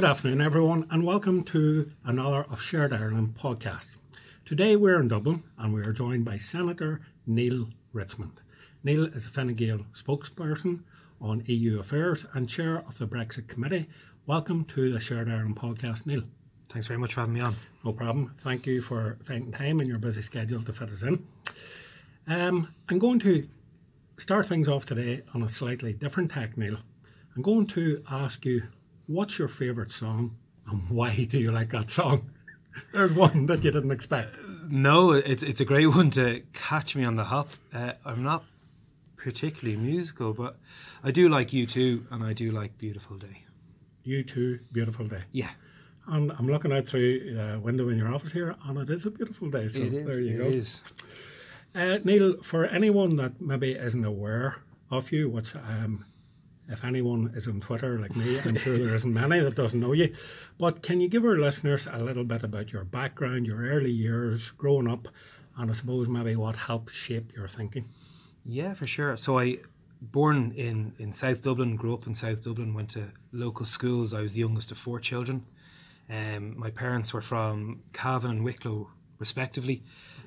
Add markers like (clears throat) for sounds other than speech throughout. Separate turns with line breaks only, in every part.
Good afternoon, everyone, and welcome to another of Shared Ireland podcast. Today we're in Dublin and we are joined by Senator Neale Richmond. Neale is a Fine Gael spokesperson on EU affairs and chair of the Brexit Committee. Welcome to the Shared Ireland podcast, Neale.
Thanks very much for having me on.
No problem. Thank you for finding time in your busy schedule to fit us in. Um, I'm going to start things off today on a slightly different tack, Neale. I'm going to ask you, what's your favourite song and (laughs) why do you like that song? (laughs) There's one that you didn't expect.
No, it's it's a great (laughs) one to catch me on the hop. Uh, I'm not particularly musical, but I do like U2 and I do like Beautiful Day.
U2, Beautiful Day.
Yeah.
And I'm looking out through the window in your office here, and it is a beautiful day. So
it is.
there you
it
go.
is.
Uh, Neale, for anyone that maybe isn't aware of you, which um, if anyone is on Twitter like me, I'm sure there isn't many that doesn't know you. But can you give our listeners a little bit about your background, your early years growing up, and I suppose maybe what helped shape your thinking?
Yeah, for sure. So I born in in South Dublin, grew up in South Dublin, went to local schools. I was the youngest of four children. Um, my parents were from Cavan and Wicklow, respectively.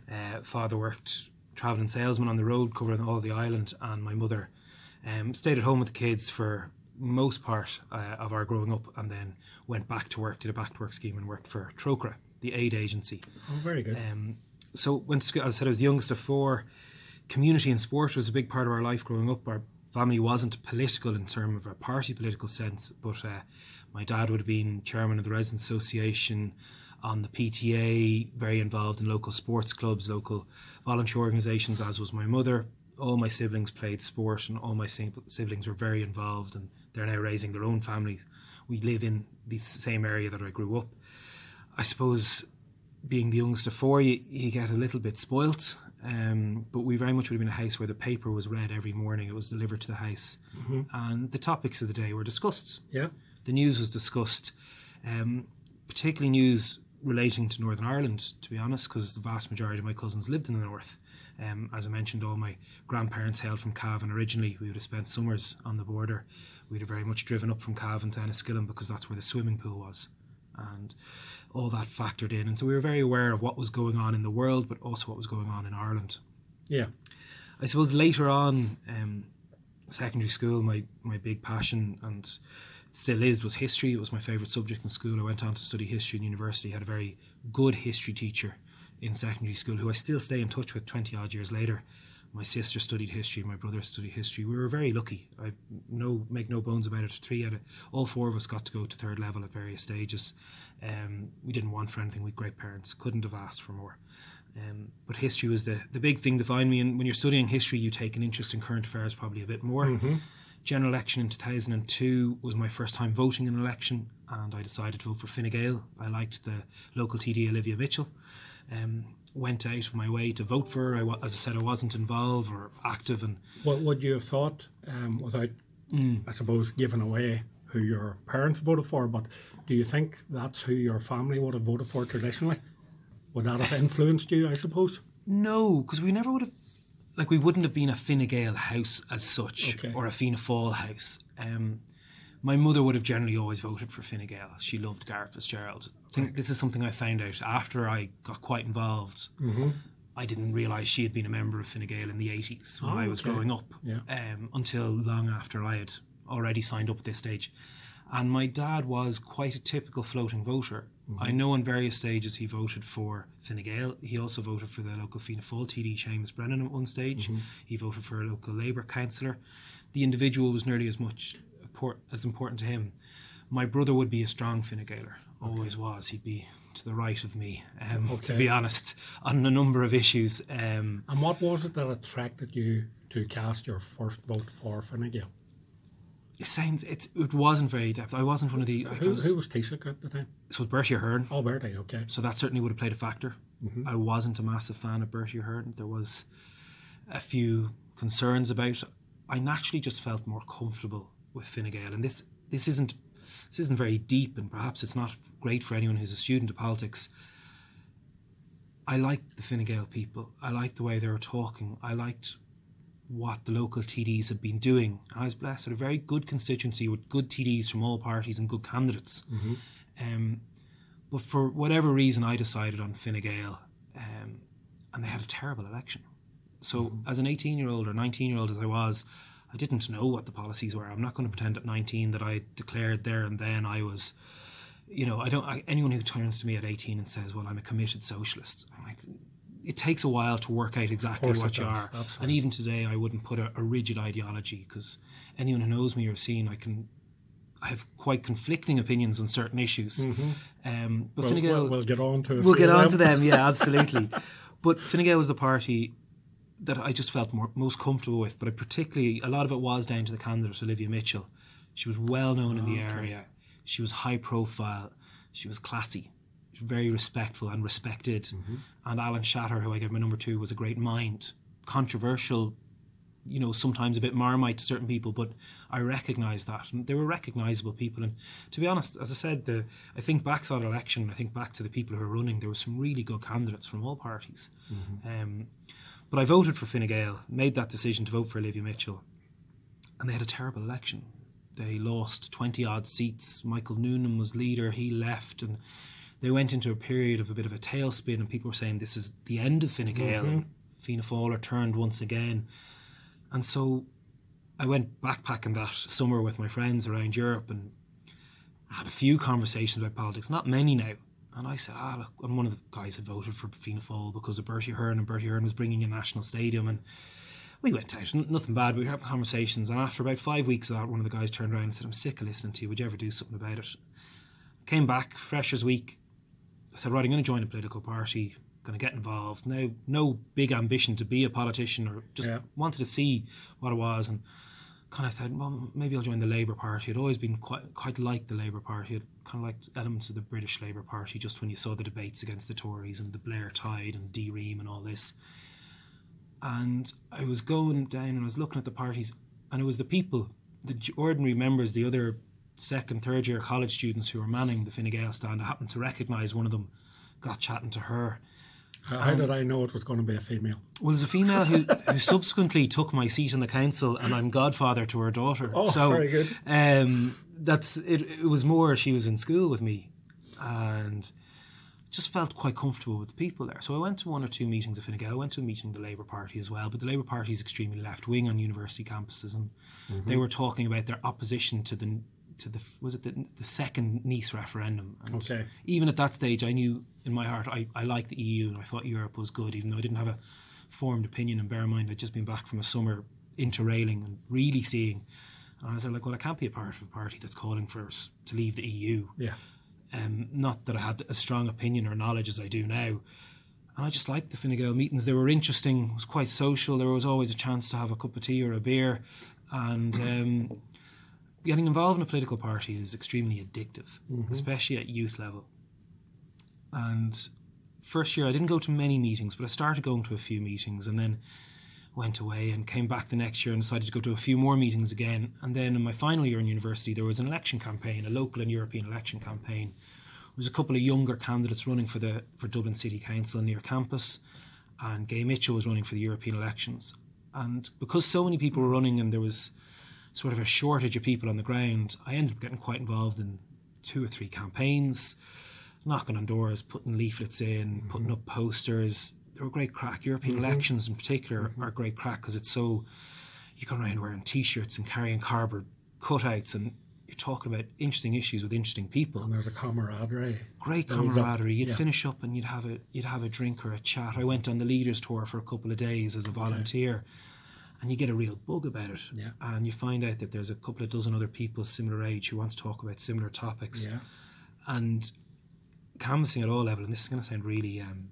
Uh, father worked travelling salesman on the road, covering all the island, and my mother um, stayed at home with the kids for most part uh, of our growing up, and then went back to work, did a back to work scheme, and worked for Trócaire, the aid agency.
Oh, very good.
Um, so went to school, as I said, I was the youngest of four. Community and sport was a big part of our life growing up. Our family wasn't political in terms of a party political sense, but uh, my dad would have been chairman of the Residents Association on the PTA, very involved in local sports clubs, local volunteer organisations, as was my mother. All my siblings played sport, and all my siblings were very involved, and they're now raising their own families. We live in the same area that I grew up. I suppose being the youngest of four, you, you get a little bit spoilt. Um, but we very much would have been a house where the paper was read every morning. It was delivered to the house,
Mm-hmm.
and the topics of the day were discussed.
yeah.
The news was discussed, um, particularly news relating to Northern Ireland. To be honest, because the vast majority of my cousins lived in the north. Um, as I mentioned, all my grandparents hailed from Cavan originally. We would have spent summers on the border. We'd have very much driven up from Cavan to Enniskillen because that's where the swimming pool was. And all that factored in. And so we were very aware of what was going on in the world, but also what was going on in Ireland.
Yeah.
I suppose later on, um, secondary school, my, my big passion and still is was history. It was my favourite subject in school. I went on to study history in university. Had a very good history teacher in secondary school who I still stay in touch with twenty odd years later. My sister studied history. My brother studied history. We were very lucky. I no make no bones about it. Three out of all four of us got to go to third level at various stages. Um, we didn't want for anything. We had great parents. Couldn't have asked for more. Um, but history was the, the big thing to find me. And when you're studying history, you take an interest in current affairs probably a bit more. General election in 2002 was my first time voting in an election, and I decided to vote for Fine Gael. I liked the local TD Olivia Mitchell. Um, went out of my way to vote for her. I, as I said, I wasn't involved or active, and
What would you have thought um, without,
Mm.
I suppose, giving away who your parents voted for? But do you think that's who your family would have voted for traditionally? Would that have influenced you, I suppose?
No, because we never would have, like, we wouldn't have been a Fine Gael house as such,
Okay.
or a Fianna Fáil house. Um, my mother would have generally always voted for Fine Gael. She loved Garret FitzGerald. I think this is something I found out after I got quite involved.
Mm-hmm.
I didn't realise she had been a member of Fine Gael in the 80s when
Oh,
I was
okay.
growing up,
Yeah.
um, until long after I had already signed up at this stage. And my dad was quite a typical floating voter. I know on various stages he voted for Fine Gael. He also voted for the local Fianna Fáil TD, Seamus Brennan, at one stage. He voted for a local Labour councillor. The individual was nearly as much as important to him. My brother would be a strong Fine Gaeler, always was. He'd be to the right of me, um, to be honest, on a number of issues. Um,
And what was it that attracted you to cast your first vote for Fine Gael?
it sounds it's it wasn't very depth. I wasn't one of the. I
Who,
was,
who was Taoiseach at the time?
so Bertie Ahern.
Oh, Bertie, okay.
So that certainly would have played a factor. I wasn't a massive fan of Bertie Ahern. There was a few concerns about. I naturally just felt more comfortable with Fine Gael, and this this isn't this isn't very deep, and perhaps it's not great for anyone who's a student of politics. I liked the Fine Gael people. I liked the way they were talking. I liked what the local TDs had been doing. I was blessed with a very good constituency with good TDs from all parties and good candidates. Um, but for whatever reason, I decided on Fine Gael, um, and they had a terrible election. So, as an 18 year old or 19 year old as I was, I didn't know what the policies were. I'm not going to pretend at 19 that I declared there and then I was, you know, I don't. I, anyone who turns to me at 18 and says, "Well, I'm a committed socialist," I'm like, it takes a while to work out exactly what you
does,
are.
absolutely.
And even today, I wouldn't put a, a rigid ideology because anyone who knows me or seen, I can. I have quite conflicting opinions on certain issues. Um, but
Well,
Fine Gael,
we'll, we'll get on to.
We'll get on to them, yeah, (laughs) absolutely. but Fine Gael was the party that I just felt more, most comfortable with. But I particularly, a lot of it was down to the candidate, Olivia Mitchell. She was well known in the area. She was high profile. She was classy, very respectful and respected. And Alan Shatter, who I gave my number two, was a great mind. Controversial, you know, sometimes a bit marmite to certain people, but I recognise that. And they were recognisable people. And to be honest, as I said, the I think back to that election, I think back to the people who were running, there were some really good candidates from all parties. Um, but I voted for Fine Gael, made that decision to vote for Olivia Mitchell. And they had a terrible election. They lost 20 odd seats. Michael Noonan was leader, he left. And they went into a period of a bit of a tailspin, and people were saying this is the end of Fine Gael. And Fianna Fáil are turned once again. And so I went backpacking that summer with my friends around Europe and had a few conversations about politics, not many now. And I said, ah, look, and one of the guys had voted for Fianna Fáil because of Bertie Ahern, and Bertie Ahern was bringing a national stadium. And we went out, n- nothing bad. We were having conversations. And after about five weeks of that, one of the guys turned around and said, I'm sick of listening to you. Would you ever do something about it? Came back, fresh Freshers Week. I said, right, I'm going to join a political party, going to get involved. Now, no big ambition to be a politician or just
Yeah.
wanted to see what it was. And kind of thought, well, maybe I'll join the Labour Party. I'd always been quite quite liked the Labour Party. I'd kind of liked elements of the British Labour Party just when you saw the debates against the Tories and the Blair Tide and D:Ream and all this. And I was going down and I was looking at the parties, and it was the people, the ordinary members, the other second, third year college students who were manning the Fine Gael stand. I happened to recognise one of them, got chatting to her.
How, did I know it was going to be a female?
Well, there's a female who, (laughs) who subsequently took my seat in the council, and I'm godfather to her daughter.
Oh,
so,
very good.
Um, that's it. It was more she was in school with me, and just felt quite comfortable with the people there. So I went to one or two meetings of Fine Gael. I went to a meeting of the Labour Party as well, but the Labour Party is extremely left wing on university campuses, and
Mm-hmm.
they were talking about their opposition to the to the was it the, the second Nice referendum. And
Okay.
Even at that stage, I knew in my heart I, I liked the EU and I thought Europe was good, even though I didn't have a formed opinion. And bear in mind, I'd just been back from a summer interrailing and really seeing. And I was like, well, I can't be a part of a party that's calling for us to leave the EU.
Yeah.
Um, not that I had a strong opinion or knowledge as I do now. And I just liked the Fine Gael meetings. They were interesting. It was quite social. There was always a chance to have a cup of tea or a beer. And um, getting involved in a political party is extremely addictive, especially at youth level. And first year, I didn't go to many meetings, but I started going to a few meetings and then went away and came back the next year and decided to go to a few more meetings again. And then in my final year in university, there was an election campaign, a local and European election campaign. There was a couple of younger candidates running for the for Dublin City Council near campus, and Gay Mitchell was running for the European elections. And because so many people were running and there was sort of a shortage of people on the ground, I ended up getting quite involved in two or three campaigns, knocking on doors, putting leaflets in, putting up posters. They were great crack. European elections in particular are great crack because it's so you go around wearing t-shirts and carrying cardboard cutouts and you're talking about interesting issues with interesting people
And there's a camaraderie.
great camaraderie. You'd
yeah.
finish up and you'd have a you'd have a drink or a chat. I went on the leaders tour for a couple of days as a volunteer, and you get a real bug about it.
Yeah.
And you find out that there's a couple of dozen other people similar age who want to talk about similar topics.
Yeah.
And canvassing at all level, and this is going to sound really um,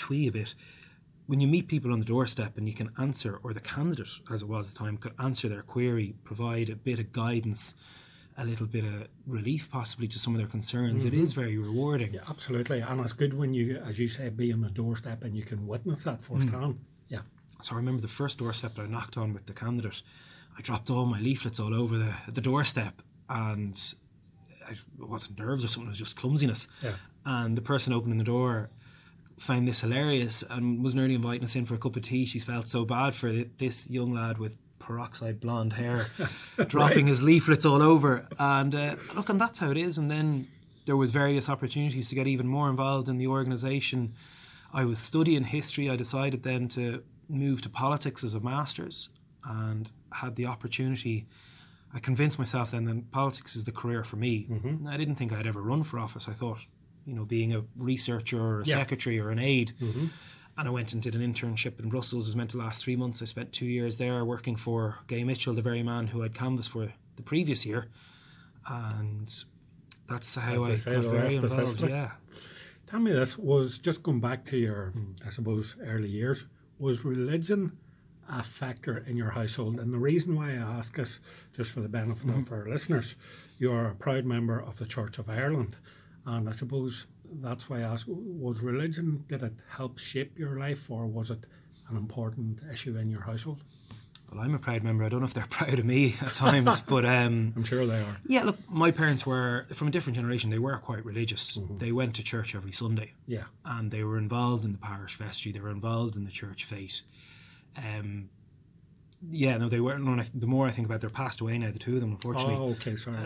twee a bit. When you meet people on the doorstep and you can answer, or the candidate, as it was at the time, could answer their query, provide a bit of guidance, a little bit of relief possibly to some of their concerns, it is very rewarding.
Mm-hmm. Yeah, absolutely. And it's good when you, as you say, be on the doorstep and you can witness that firsthand. Yeah.
So I remember the first doorstep that I knocked on with the candidate. I dropped all my leaflets all over the, the doorstep, and I, it wasn't nerves or something; it was just clumsiness.
Yeah.
And the person opening the door found this hilarious and was nearly inviting us in for a cup of tea. She's felt so bad for this young lad with peroxide blonde hair (laughs) dropping his leaflets all over. And uh, look, and that's how it is. And then there was various opportunities to get even more involved in the organisation. I was studying history. I decided then to move to politics as a master's and had the opportunity. I convinced myself then that politics is the career for me.
Mm-hmm.
I didn't think I'd ever run for office. I thought, you know, being a researcher or a
Yeah.
secretary or an aide.
Mm-hmm.
And I went and did an internship in Brussels. It was meant to last three months. I spent two years there working for Gay Mitchell, the very man who I'd canvassed for the previous year. And that's how
As
I got very involved. Yeah.
Tell me this was just going back to your, I suppose, early years. Was religion a factor in your household? And the reason why I ask this, just for the benefit of our listeners, you're a proud member of the Church of Ireland, and I suppose that's why I ask: Was religion did it help shape your life, or was it an important issue in your household?
Well, I'm a proud member. I don't know if they're (laughs) proud of me at times, (laughs) but um,
I'm sure they are.
yeah, look, my parents were from a different generation. They were quite religious. They went to church every Sunday.
Yeah,
and they were involved in the parish vestry. They were involved in the church fete. Um, yeah, no, they weren't. The more I think about, it, they're passed away now. The two of them, unfortunately,
Oh, okay, sorry.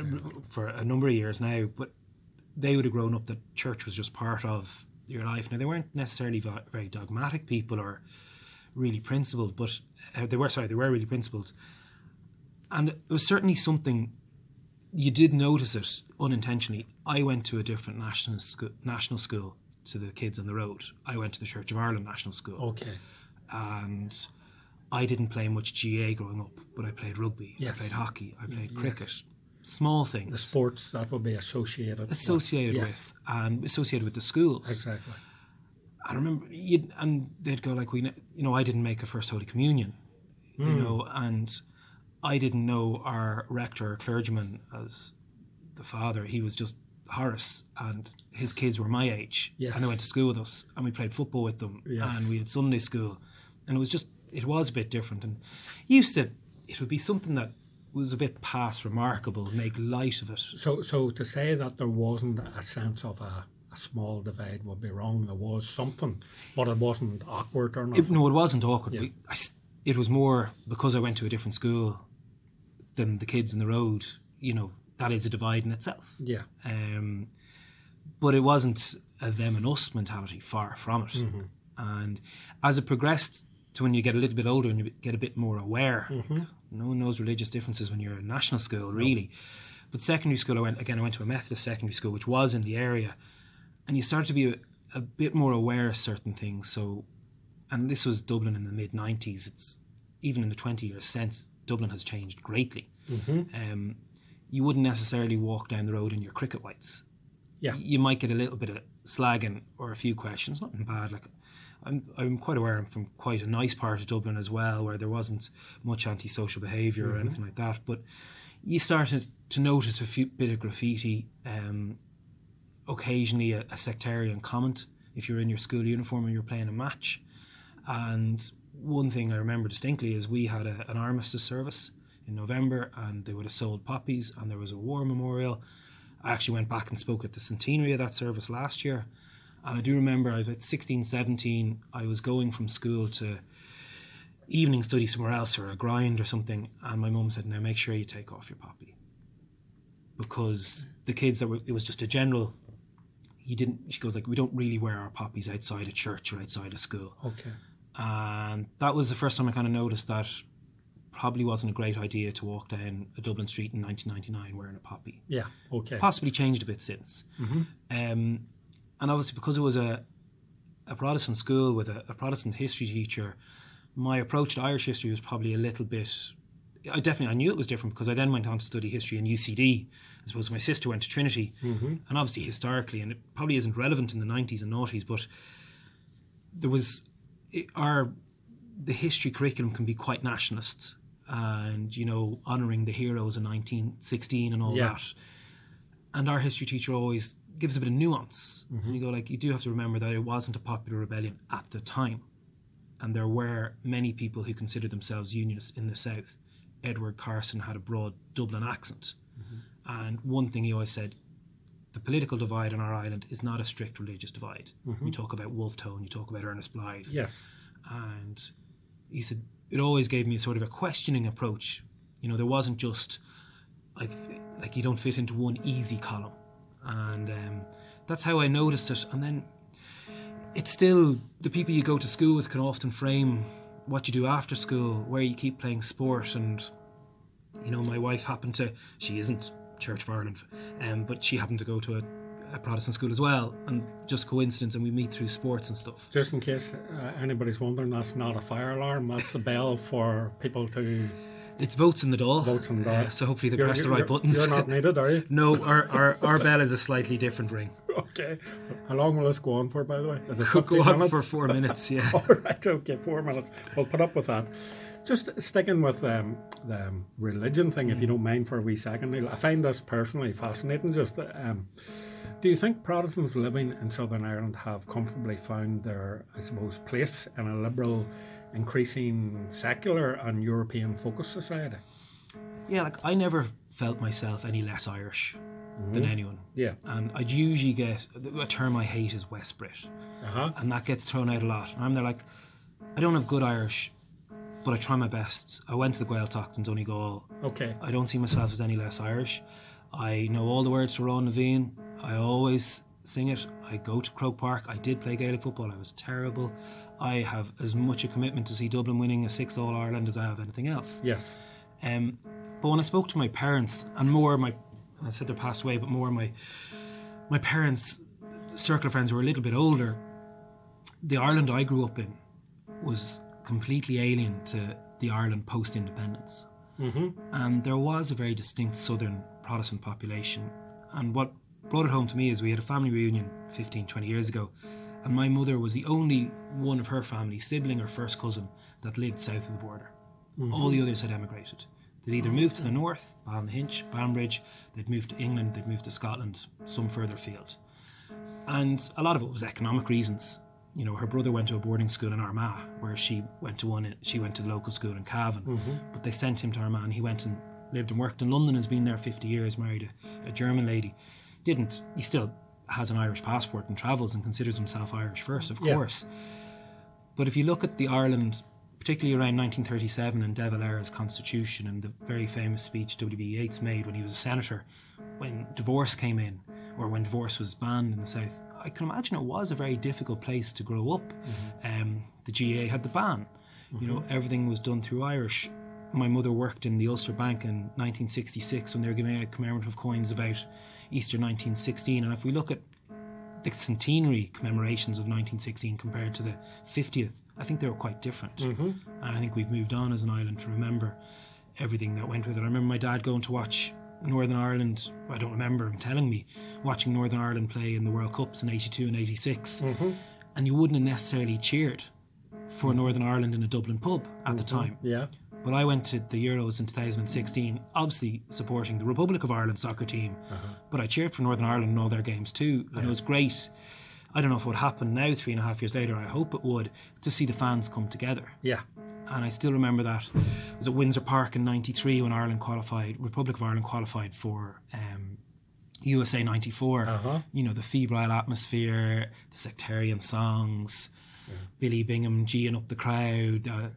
for a number of years now. But they would have grown up that church was just part of your life. Now they weren't necessarily very dogmatic people or really principled, but uh, they were sorry, they were really principled. And it was certainly something you did notice it unintentionally. I went to a different national school, national school to the kids on the road. I went to the Church of Ireland National School,
Okay,
and I didn't play much GAA growing up, but I played rugby,
Yes.
I played hockey, I played
Yes.
cricket, small things
the sports that would be associated with-
associated
yes,
with and associated with the schools.
exactly.
I remember, and they'd go like, "We, you know, I didn't make a first Holy Communion,
Hmm.
you know, and I didn't know our rector or clergyman as the father. He was just Horace, and his kids were my age,
Yes.
and they went to school with us, and we played football with them,
Yes.
and we had Sunday school, and it was just, it was a bit different, and used to, it would be something that was a bit past remarkable, make light of it.
So, so to say that there wasn't a sense of a, a small divide would be wrong. There was something, but it wasn't awkward or
It, no, it wasn't awkward.
Yeah.
We, I it was more because I went to a different school than the kids in the road. You know, that is a divide in itself.
yeah,
Um, but it wasn't a them and us mentality. Far from it.
Mm-hmm.
And as it progressed to when you get a little bit older and you get a bit more aware,
Mm-hmm.
no one knows religious differences when you're in national school, really. But secondary school, I went again. I went to a Methodist secondary school, which was in the area, and you start to be a, a bit more aware of certain things. So, and this was Dublin in the mid '90s. It's even in the 20 years since Dublin has changed greatly. Um, you wouldn't necessarily walk down the road in your cricket whites.
Yeah.
you might get a little bit of slagging or a few questions. Nothing bad. Like I'm, I'm quite aware. I'm from quite a nice part of Dublin as well, where there wasn't much antisocial behaviour or anything like that. But you started to notice a few bit of graffiti. Um, occasionally, a, a sectarian comment if you're in your school uniform and you're playing a match. And one thing I remember distinctly is we had a, an armistice service in November, and they would have sold poppies, and there was a war memorial. I actually went back and spoke at the centenary of that service last year. And I do remember I was about 16, 17, I was going from school to evening study somewhere else or a grind or something. And my mum said, Now make sure you take off your poppy. Because the kids that were, it was just a general, you didn't, she goes, like, we don't really wear our poppies outside of church or outside of school.
okay,
And that was the first time I kind of noticed that probably wasn't a great idea to walk down a Dublin street in 1999 wearing a poppy
yeah, okay,
possibly changed a bit since. Um, and obviously, because it was a, a Protestant school with a, a Protestant history teacher, my approach to Irish history was probably a little bit. I definitely I knew it was different because I then went on to study history in UCD. I suppose my sister went to Trinity, mm-hmm. and obviously historically, and it probably isn't relevant in the nineties and noughties, but there was it, our the history curriculum can be quite nationalist, and you know honouring the heroes in nineteen sixteen and all
Yeah.
that and our history teacher always gives a bit of nuance. Mm-hmm. And you go like, you do have to remember that it wasn't a popular rebellion at the time, and there were many people who considered themselves Unionists in the South. Edward Carson had a broad Dublin accent, mm-hmm. and one thing he always said: the political divide on our island is not a strict religious divide. Mm-hmm. You talk about Wolfe Tone, you talk about Ernest Blythe,
Yes.
and he said it always gave me a sort of a questioning approach. You know, there wasn't just I like you don't fit into one easy column, and um, that's how I noticed it. And then it's still the people you go to school with can often frame what you do after school, where you keep playing sport, and you know, my wife happened to she isn't Church of Ireland, um, but she happened to go to a, a Protestant school as well, and just coincidence, and we meet through sports and stuff.
Just in case uh, anybody's wondering, that's not a fire alarm. That's the bell for people to
It's votes in the door.
Votes in the
Uh, so hopefully they
You're-
press the right buttons.
You're not needed, are you? (laughs)
no, our, our, our bell is a slightly different ring. (laughs)
Okay. How long will this go on for, by the way? Is it
Could (laughs)
15
go on
minutes?
for four minutes, yeah.
All right, okay, four minutes. We'll put up with that. Just sticking with um, the um, religion thing, if you don't mind for a wee second, Neale. I find this personally fascinating. Just, um, do you think Protestants living in Southern Ireland have comfortably found their, I suppose, place in a liberal, increasing secular and European focused society?
Yeah, like I never felt myself any less Irish than anyone.
Yeah.
And I'd usually get a term I hate is West Brit.
Uh huh.
and that gets thrown out a lot. And I'm there like, I don't have good Irish, but I try my best. I went to the Gaeltacht in Donegal.
Okay.
I don't see myself as any less Irish. I know all the words to Amhrán na bhFiann. I always sing it. I go to Croke Park. I did play Gaelic football. I was terrible. I have as much a commitment to see Dublin winning a sixth All Ireland as I have anything else.
Yes.
Um, but when I spoke to my parents, and more my, I said they passed away, but more my, my parents' circle of friends who were a little bit older, the Ireland I grew up in was completely alien to the Ireland post independence.
Mm-hmm.
And there was a very distinct southern Protestant population. And what brought it home to me is we had a family reunion 15, 20 years ago. And my mother was the only one of her family, sibling or first cousin, that lived south of the border. Mm-hmm. All the others had emigrated. They'd either moved to the north, Ballynahinch, Banbridge, they'd moved to England, they'd moved to Scotland, some further afield. And a lot of it was economic reasons. You know, her brother went to a boarding school in Armagh, where she went to one. In, she went to the local school in Cavan, mm-hmm. but they sent him to Armagh. And he went and lived and worked in London. Has been there fifty years. Married a, a German lady. Didn't he still has an Irish passport and travels and considers himself Irish first, of
Yeah.
course. But if you look at the Ireland, particularly around 1937 and De Valera's constitution and the very famous speech W.B. Yeats made when he was a senator, when divorce came in, or when divorce was banned in the South, I can imagine it was a very difficult place to grow up. Um, the GAA had the ban. You know, everything was done through Irish. My mother worked in the Ulster Bank in 1966 when they were giving out commemorative coins about Easter 1916. And if we look at the centenary commemorations of 1916 compared to the 50th, I think they were quite different. Mm-hmm. And I think we've moved on as an island to remember everything that went with it. I remember my dad going to watch Northern Ireland, I don't remember him telling me, watching Northern Ireland play in the World Cups in 82 and 86. Mm-hmm. And you wouldn't have necessarily cheered for Northern Ireland in a Dublin pub at the mm-hmm. time.
Yeah.
But I went to the Euros in 2016, obviously supporting the Republic of Ireland soccer team. But I cheered for Northern Ireland in all their games too. And it was great. I don't know if it would happen now, three and a half years later. I hope it would, to see the fans come together.
Yeah.
And I still remember that. It was at Windsor Park in 93 when Ireland qualified, Republic of Ireland qualified for um, USA 94.
Uh-huh.
You know, the febrile atmosphere, the sectarian songs, Billy Bingham geeing up the crowd, uh,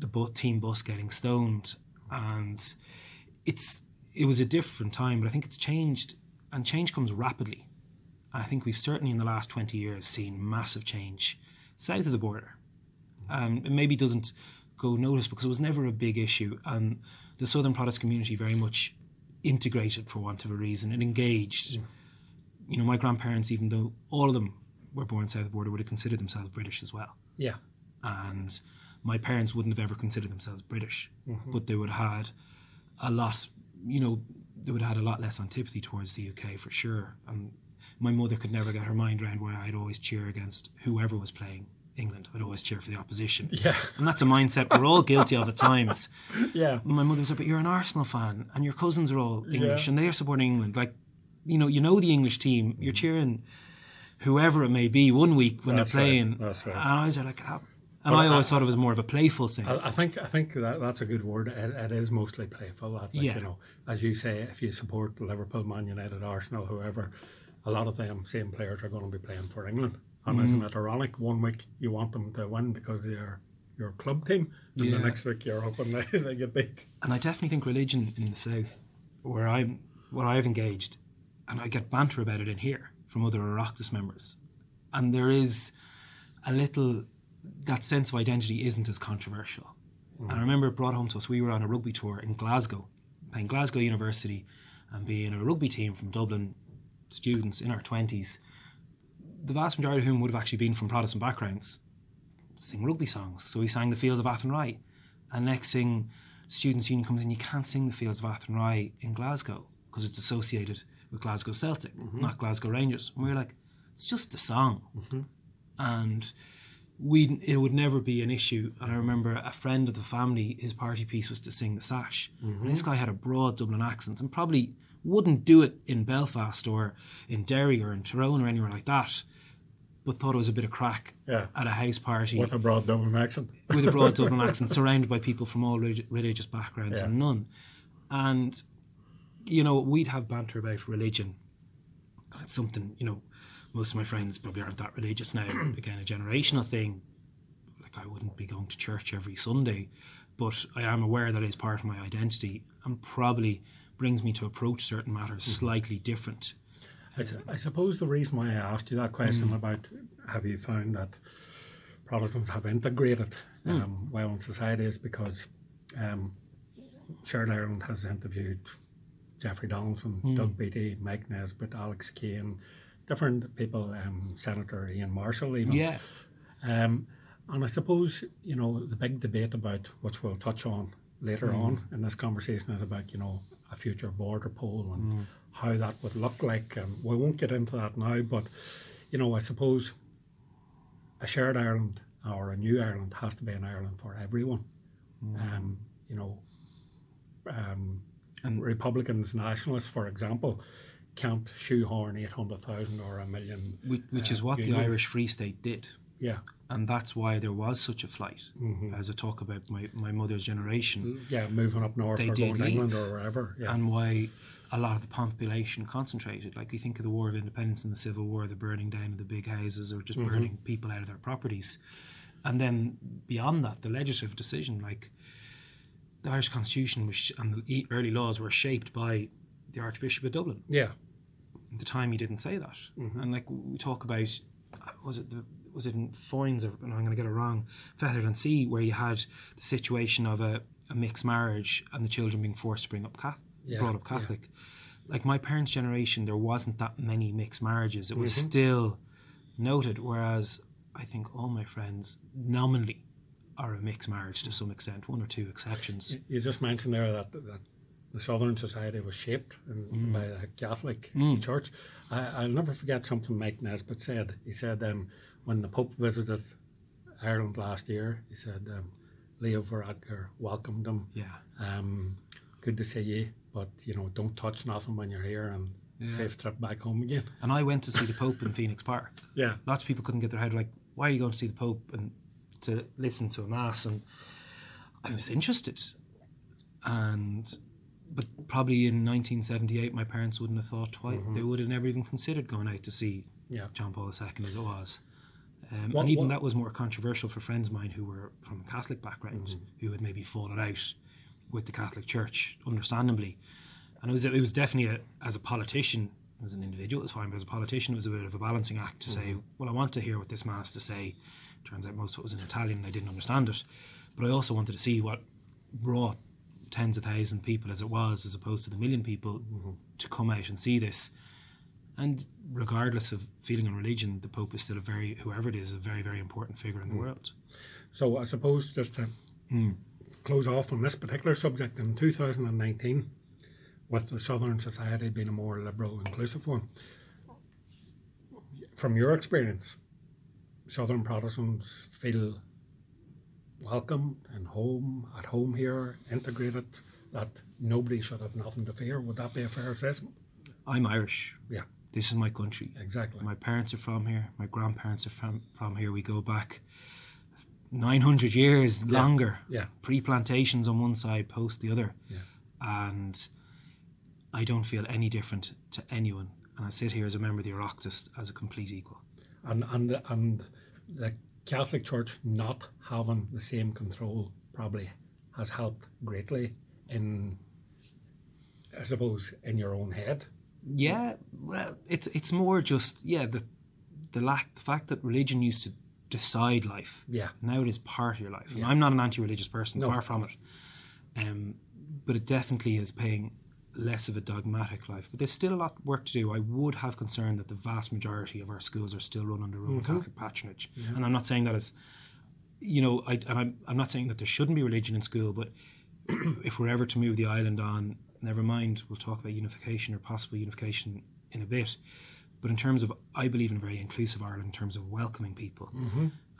the team bus getting stoned. And it's it was a different time, but I think it's changed, and change comes rapidly. I think we've certainly in the last 20 years seen massive change south of the border. Um, it maybe doesn't go noticed because it was never a big issue, and the Southern Protestant community very much integrated, for want of a reason, and engaged. You know, my grandparents, even though all of them were born south of the border, would have considered themselves British as well
Yeah.
and my parents wouldn't have ever considered themselves British, mm-hmm. but they would have had a lot, you know, they would have had a lot less antipathy towards the UK for sure. And my mother could never get her mind around why I'd always cheer against whoever was playing England. I'd always cheer for the opposition. (laughs)
Yeah.
And that's a mindset we're all guilty of at times. (laughs)
Yeah.
My mother's like, but you're an Arsenal fan and your cousins are all English
Yeah.
and they're supporting England. Like, you know, you know the English team, you're mm. cheering whoever it may be one week when
That's
they're playing.
right, that's right.
And I was like, ah. And
But
I
I-
always thought it was more of a playful thing.
I, I think I think that that's a good word. It, it is mostly playful. That, like,
Yeah.
You know, as you say, if you support Liverpool, Man United, Arsenal, whoever, a lot of them same players are going to be playing for England. And isn't mm. it ironic? One week you want them to win because they're your club team, and
Yeah.
the next week you're hoping (laughs) they, they get beat.
and I definitely think religion in the south, where I'm, what I've engaged, and I get banter about it in here from other Oireachtas members, and there is a little that sense of identity isn't as controversial. And I mm. remember it brought home to us. We were on a rugby tour in Glasgow, playing Glasgow University, and being a rugby team from Dublin, students in our twenties. The vast majority of whom would have actually been from Protestant backgrounds, sing rugby songs. So we sang the Fields of Athenry. And next thing, Students' Union comes in, you can't sing the Fields of Athenry in Glasgow because it's associated with Glasgow Celtic, mm-hmm. not Glasgow Rangers. And we were like, it's just a song. Mm-hmm. And we it would never be an issue. And I remember a friend of the family, his party piece was to sing the sash. And this mm-hmm. guy had a broad Dublin accent and probably wouldn't do it in Belfast or in Derry or in Tyrone or anywhere like that, but thought it was a bit of crack
Yeah.
at a house party
With a broad Dublin accent.
with a broad (laughs) Dublin accent, surrounded by people from all religious backgrounds
Yeah.
and none. And you know, we'd have banter about religion. And it's something you know, most of my friends probably aren't that religious now. (clears throat) Again, a generational thing. Like I wouldn't be going to church every Sunday, but I am aware that it's part of my identity and probably brings me to approach certain matters slightly different.
I, su- I suppose the reason why I asked you that question
Mm.
about have you found that Protestants have integrated
Mm.
um, well in society is because um, Ireland has interviewed Jeffrey Donaldson,
Mm.
Doug Beattie, Mike Nesbitt, Alex Kane, different people, um, Senator Ian Marshall even.
Yeah.
Um, and I suppose, you know, the big debate about, which we'll touch on later
Mm.
on in this conversation, is about, you know, a future border poll and
Mm.
how that would look like. And we won't get into that now, but, you know, I suppose a shared Ireland or a new Ireland has to be an Ireland for everyone. Um, you know, um, and Republicans, nationalists, for example, can't shoehorn 800,000 or a million.
Which, which is
uh,
what the. Irish Free State did.
Yeah.
and that's why there was such a flight.
Mm-hmm.
As I talk about my, my mother's generation,
Yeah, moving up north
They
or going to England or wherever. Yeah.
and why a lot of the population concentrated. Like you think of the War of Independence and the Civil War, the burning down of the big houses or just burning people out of their properties, and then beyond that, the legislative decision, like the Irish Constitution was sh- and the early laws were shaped by the Archbishop of Dublin.
yeah.
At the time, you didn't say that, and like we talk about, was it the was it in Foynes or and I'm going to get it wrong, Fethard-on-Sea, where you had the situation of a, a mixed marriage and the children being forced to bring up Catholic,
Yeah,
brought up
yeah.
Catholic. Like my parents' generation, there wasn't that many mixed marriages. It was
Mm-hmm.
still noted, whereas I think all my friends nominally are a mixed marriage to some extent, one or two exceptions.
You just mentioned there that, that the Southern Society was shaped in, by the Catholic Church. I, I'll never forget something Mike Nesbitt said. He said um, when the Pope visited Ireland last year, he said um, Leo Varadkar welcomed him.
Yeah.
Um, good to see you, but you know, don't touch nothing when you're here and safe trip back home again.
And I went to see the Pope in (laughs) Phoenix Park.
Yeah.
lots of people couldn't get their head like, why are you going to see the Pope and to listen to a mass? And I was interested, and but probably in 1978, my parents wouldn't have thought twice. Mm-hmm. They would have never even considered going out to see
Yeah.
John Paul II as it was. Um,
What-
and even
what-
that was more controversial for friends of mine who were from a Catholic background, mm-hmm. who had maybe fallen out with the Catholic Church, understandably. And it was it was definitely a, as a politician, as an individual, it was fine, but as a politician, it was a bit of a balancing act to say, mm-hmm. well, I want to hear what this man has to say. Turns out most of it was in Italian, and I didn't understand it. But I also wanted to see what brought tens of thousands of people, as it was, as opposed to the million people, mm-hmm. to come out and see this. And regardless of feeling and religion, the Pope is still a very, whoever it is, a very, very important figure in the mm. world.
So I suppose just to mm. close off on this particular subject, in 2019, with the Southern Society being a more liberal, inclusive one, from your experience, Southern Protestants feel welcome and home at home here, integrated, that nobody should have nothing to fear. Would that be a fair assessment?
I'm Irish.
Yeah,
This is my country.
exactly.
My parents are from here. My grandparents are from, from here. We go back 900 years longer.
yeah.
Pre plantations on one side, post the other.
Yeah.
And I don't feel any different to anyone. and I sit here as a member of the Oireachtas as a complete equal.
And and and the Catholic Church not having the same control probably has helped greatly in, I suppose, in your own head.
Yeah, well, it's it's more just yeah the the lack the fact that religion used to decide life.
Yeah.
Now it is part of your life. And
Yeah.
I'm not an anti-religious person,
No.
far from it. Um, but it definitely is paying less of a dogmatic life. But there's still a lot of work to do. I would have concern that the vast majority of our schools are still run under Roman
Mm-hmm.
Catholic patronage. And I'm not saying that as you know, I, and I'm, I'm not saying that there shouldn't be religion in school, but (clears throat) if we're ever to move the island on, never mind, we'll talk about unification or possible unification in a bit. But in terms of, I believe in a very inclusive Ireland in terms of welcoming people.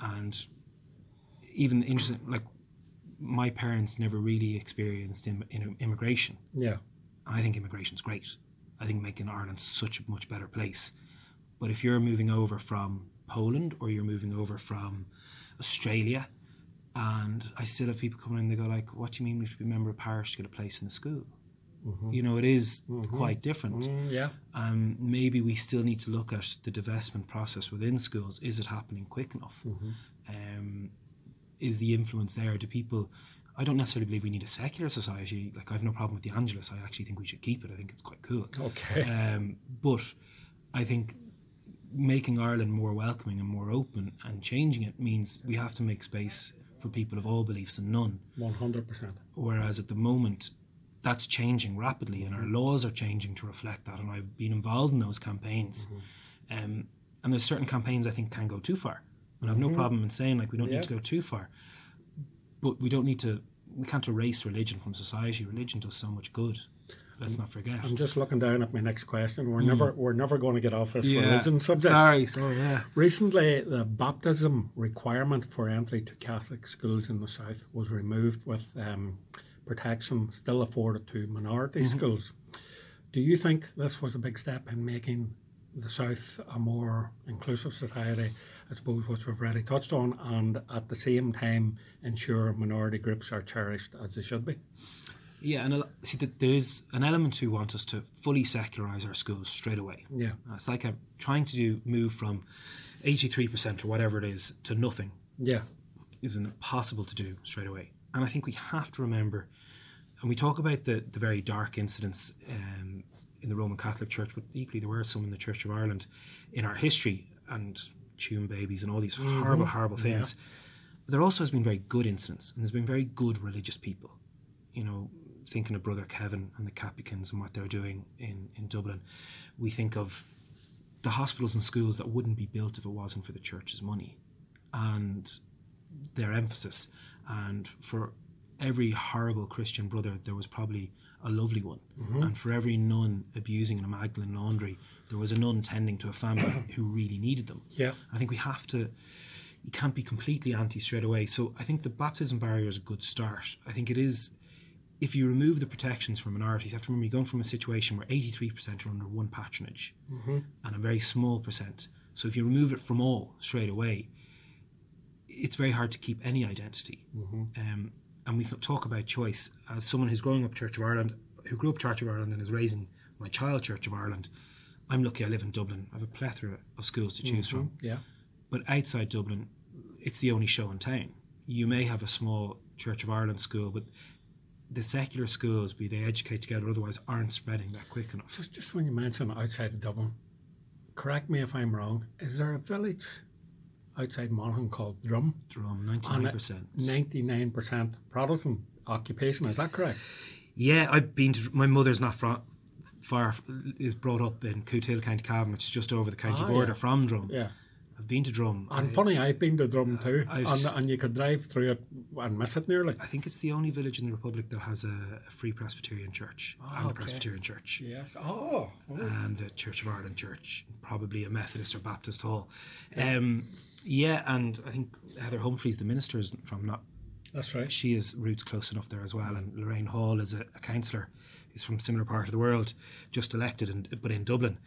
And even interesting, like my parents never really experienced in immigration.
Yeah.
I think immigration's great. I think making Ireland such a much better place. But if you're moving over from Poland or you're moving over from Australia, and I still have people coming in, they go like, "What do you mean we have to be a member of parish to get a place in the school?" You know, it is quite different.
Mm, yeah.
Um, maybe we still need to look at the divestment process within schools. Is it happening quick enough? Um, is the influence there? Do people? I don't necessarily believe we need a secular society. Like I have no problem with the Angelus. I actually think we should keep it. I think it's quite cool.
Okay.
Um, but I think making Ireland more welcoming and more open and changing it means we have to make space for people of all beliefs and none.
One hundred percent.
Whereas at the moment, that's changing rapidly, and our laws are changing to reflect that. And I've been involved in those campaigns. Um, and there's certain campaigns I think can go too far. And I've no problem in saying like we don't
Yeah.
need to go too far, but we don't need to. We can't erase religion from society. Religion does so much good. Let's not forget.
I'm just looking down at my next question. We're never we're never going to get off this religion subject.
Sorry, sorry, yeah.
Recently, the baptism requirement for entry to Catholic schools in the South was removed with um, protection still afforded to minority schools. Do you think this was a big step in making the South a more inclusive society, I suppose, which we've already touched on, and at the same time ensure minority groups are cherished as they should be?
Yeah, and see that there's an element who want us to fully secularize our schools straight away.
Yeah.
It's like I'm trying to do move from 83% or whatever it is to nothing
Yeah.
is impossible to do straight away. And I think we have to remember, and we talk about the, the very dark incidents um, in the Roman Catholic Church, but equally there were some in the Church of Ireland in our history and Tuam babies and all these mm-hmm. horrible, horrible things. But there also has been very good incidents, and there's been very good religious people. You know, thinking of Brother Kevin and the Capuchins and what they're doing in, in Dublin, we think of the hospitals and schools that wouldn't be built if it wasn't for the church's money and their emphasis. And for every horrible Christian brother, there was probably a lovely one. Mm-hmm. And for every nun abusing in a Magdalene laundry, there was a nun tending to a family (coughs) who really needed them.
Yeah.
I think we have to. You can't be completely anti straight away. So I think the baptism barrier is a good start. I think it is. If you remove the protections for minorities, you have to remember you're going from a situation where 83% are under one patronage mm-hmm. and a very small percent. So if you remove it from all straight away, it's very hard to keep any identity. Mm-hmm. Um, and we th- talk about choice as someone who's growing up Church of Ireland, who grew up Church of Ireland and is raising my child Church of Ireland. I'm lucky I live in Dublin. I have a plethora of schools to choose mm-hmm. from.
Yeah.
But outside Dublin, it's the only show in town. You may have a small Church of Ireland school, but the secular schools, be they educate together, or otherwise, aren't spreading that quick enough.
Just, just when you mention outside of Dublin, correct me if I'm wrong. Is there a village outside Monaghan called Drum?
Drum, 99%.
Ninety-nine percent Protestant occupation. Is that correct?
Yeah, I've been to. My mother's not fra- far. Is brought up in Cootehill, County Cavan, which is just over the county
Ah,
border
yeah.
from Drum.
Yeah.
I've been to Drum.
And
I,
funny, I've been to Drum too, and, and you could drive through it and miss it nearly.
I think it's the only village in the Republic that has a, a free Presbyterian church
Ah,
and a. Presbyterian church.
Yes. Oh. oh.
and the Church of Ireland Church, probably a Methodist or Baptist hall. Um, yeah, and I think Heather Humphreys, the minister, is from not.
That's right.
She is roots close enough there as well, and Lorraine Hall is a, a councillor, who's from a similar part of the world, just elected, in, but in Dublin.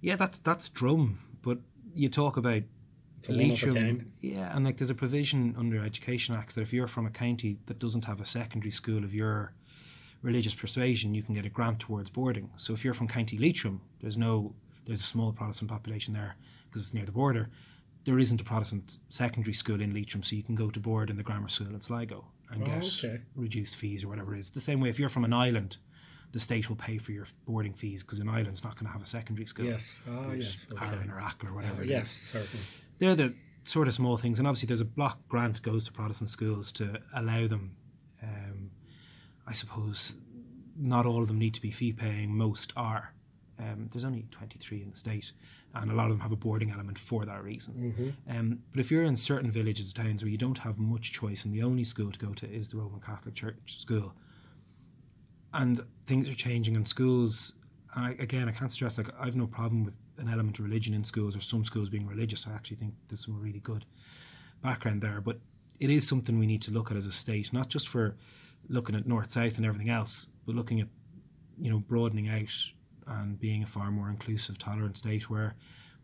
Yeah, that's that's Drum, but you talk about
a one of a
Leitrim, yeah, and like there's a provision under Education Acts that if you're from a county that doesn't have a secondary school of your religious persuasion, you can get a grant towards boarding. So if you're from County Leitrim, there's no there's a small Protestant population there because it's near the border. There isn't a Protestant secondary school in Leitrim, so you can go to board in the grammar school in Sligo and
Oh,
get
okay.
reduced fees or whatever it is. The same way if you're from an island, the state will pay for your boarding fees because an island's not going to have a secondary school.
Yes. Ah, yes. Okay.
Aran or Achill or whatever
Uh, yes, certainly.
They're the sort of small things, and obviously there's a block grant goes to Protestant schools to allow them. Um, I suppose not all of them need to be fee paying. Most are. Um, there's only 23 in the state, and a lot of them have a boarding element for that reason. Um, but if you're in certain villages, towns where you don't have much choice, and the only school to go to is the Roman Catholic Church school, and things are changing in schools. I, again, I can't stress like I've no problem with an element of religion in schools or some schools being religious. I actually think there's some really good background there, but it is something we need to look at as a state, not just for looking at north south and everything else, but looking at you know broadening out and being a far more inclusive, tolerant state where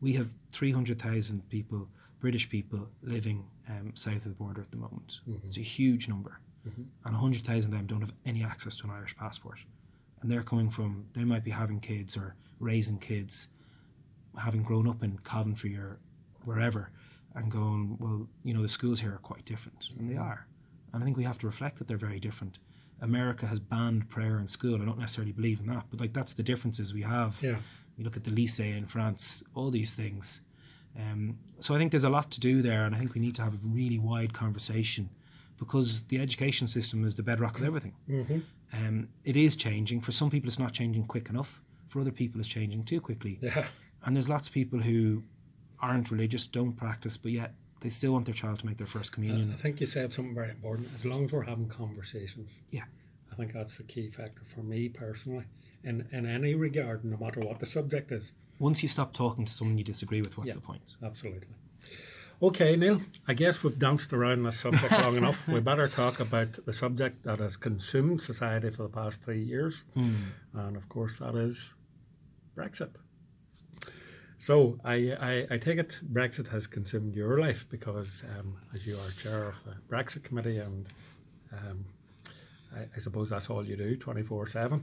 we have 300,000 people, British people, living um, south of the border at the moment. Mm-hmm. It's a huge number. Mm-hmm. And 100,000 of them don't have any access to an Irish passport. And they're coming from, they might be having kids or raising kids, having grown up in Coventry or wherever, and going, well, you know, the schools here are quite different. And they mm-hmm. are. And I think we have to reflect that they're very different. America has banned prayer in school. I don't necessarily believe in that, but like that's the differences we have.
Yeah.
You look at the lycée in France, all these things. Um, so I think there's a lot to do there, and I think we need to have a really wide conversation because the education system is the bedrock of everything. Mhm. Um, it is changing. For some people, it's not changing quick enough. For other people, it's changing too quickly.
Yeah.
And there's lots of people who aren't religious, don't practice, but yet they still want their child to make their first communion.
I think you said something very important. As long as we're having conversations,
Yeah.
I think that's the key factor for me personally, in in any regard, no matter what the subject is.
Once you stop talking to someone you disagree with, what's
Yeah.
the point?
Absolutely. Okay, Neale. I guess we've danced around this subject long (laughs) enough. We better talk about the subject that has consumed society for the past three years, hmm. and of course, that is Brexit. So I, I, I take it Brexit has consumed your life because, um, as you are chair of the Brexit committee, and um, I, I suppose that's all you do, twenty four seven.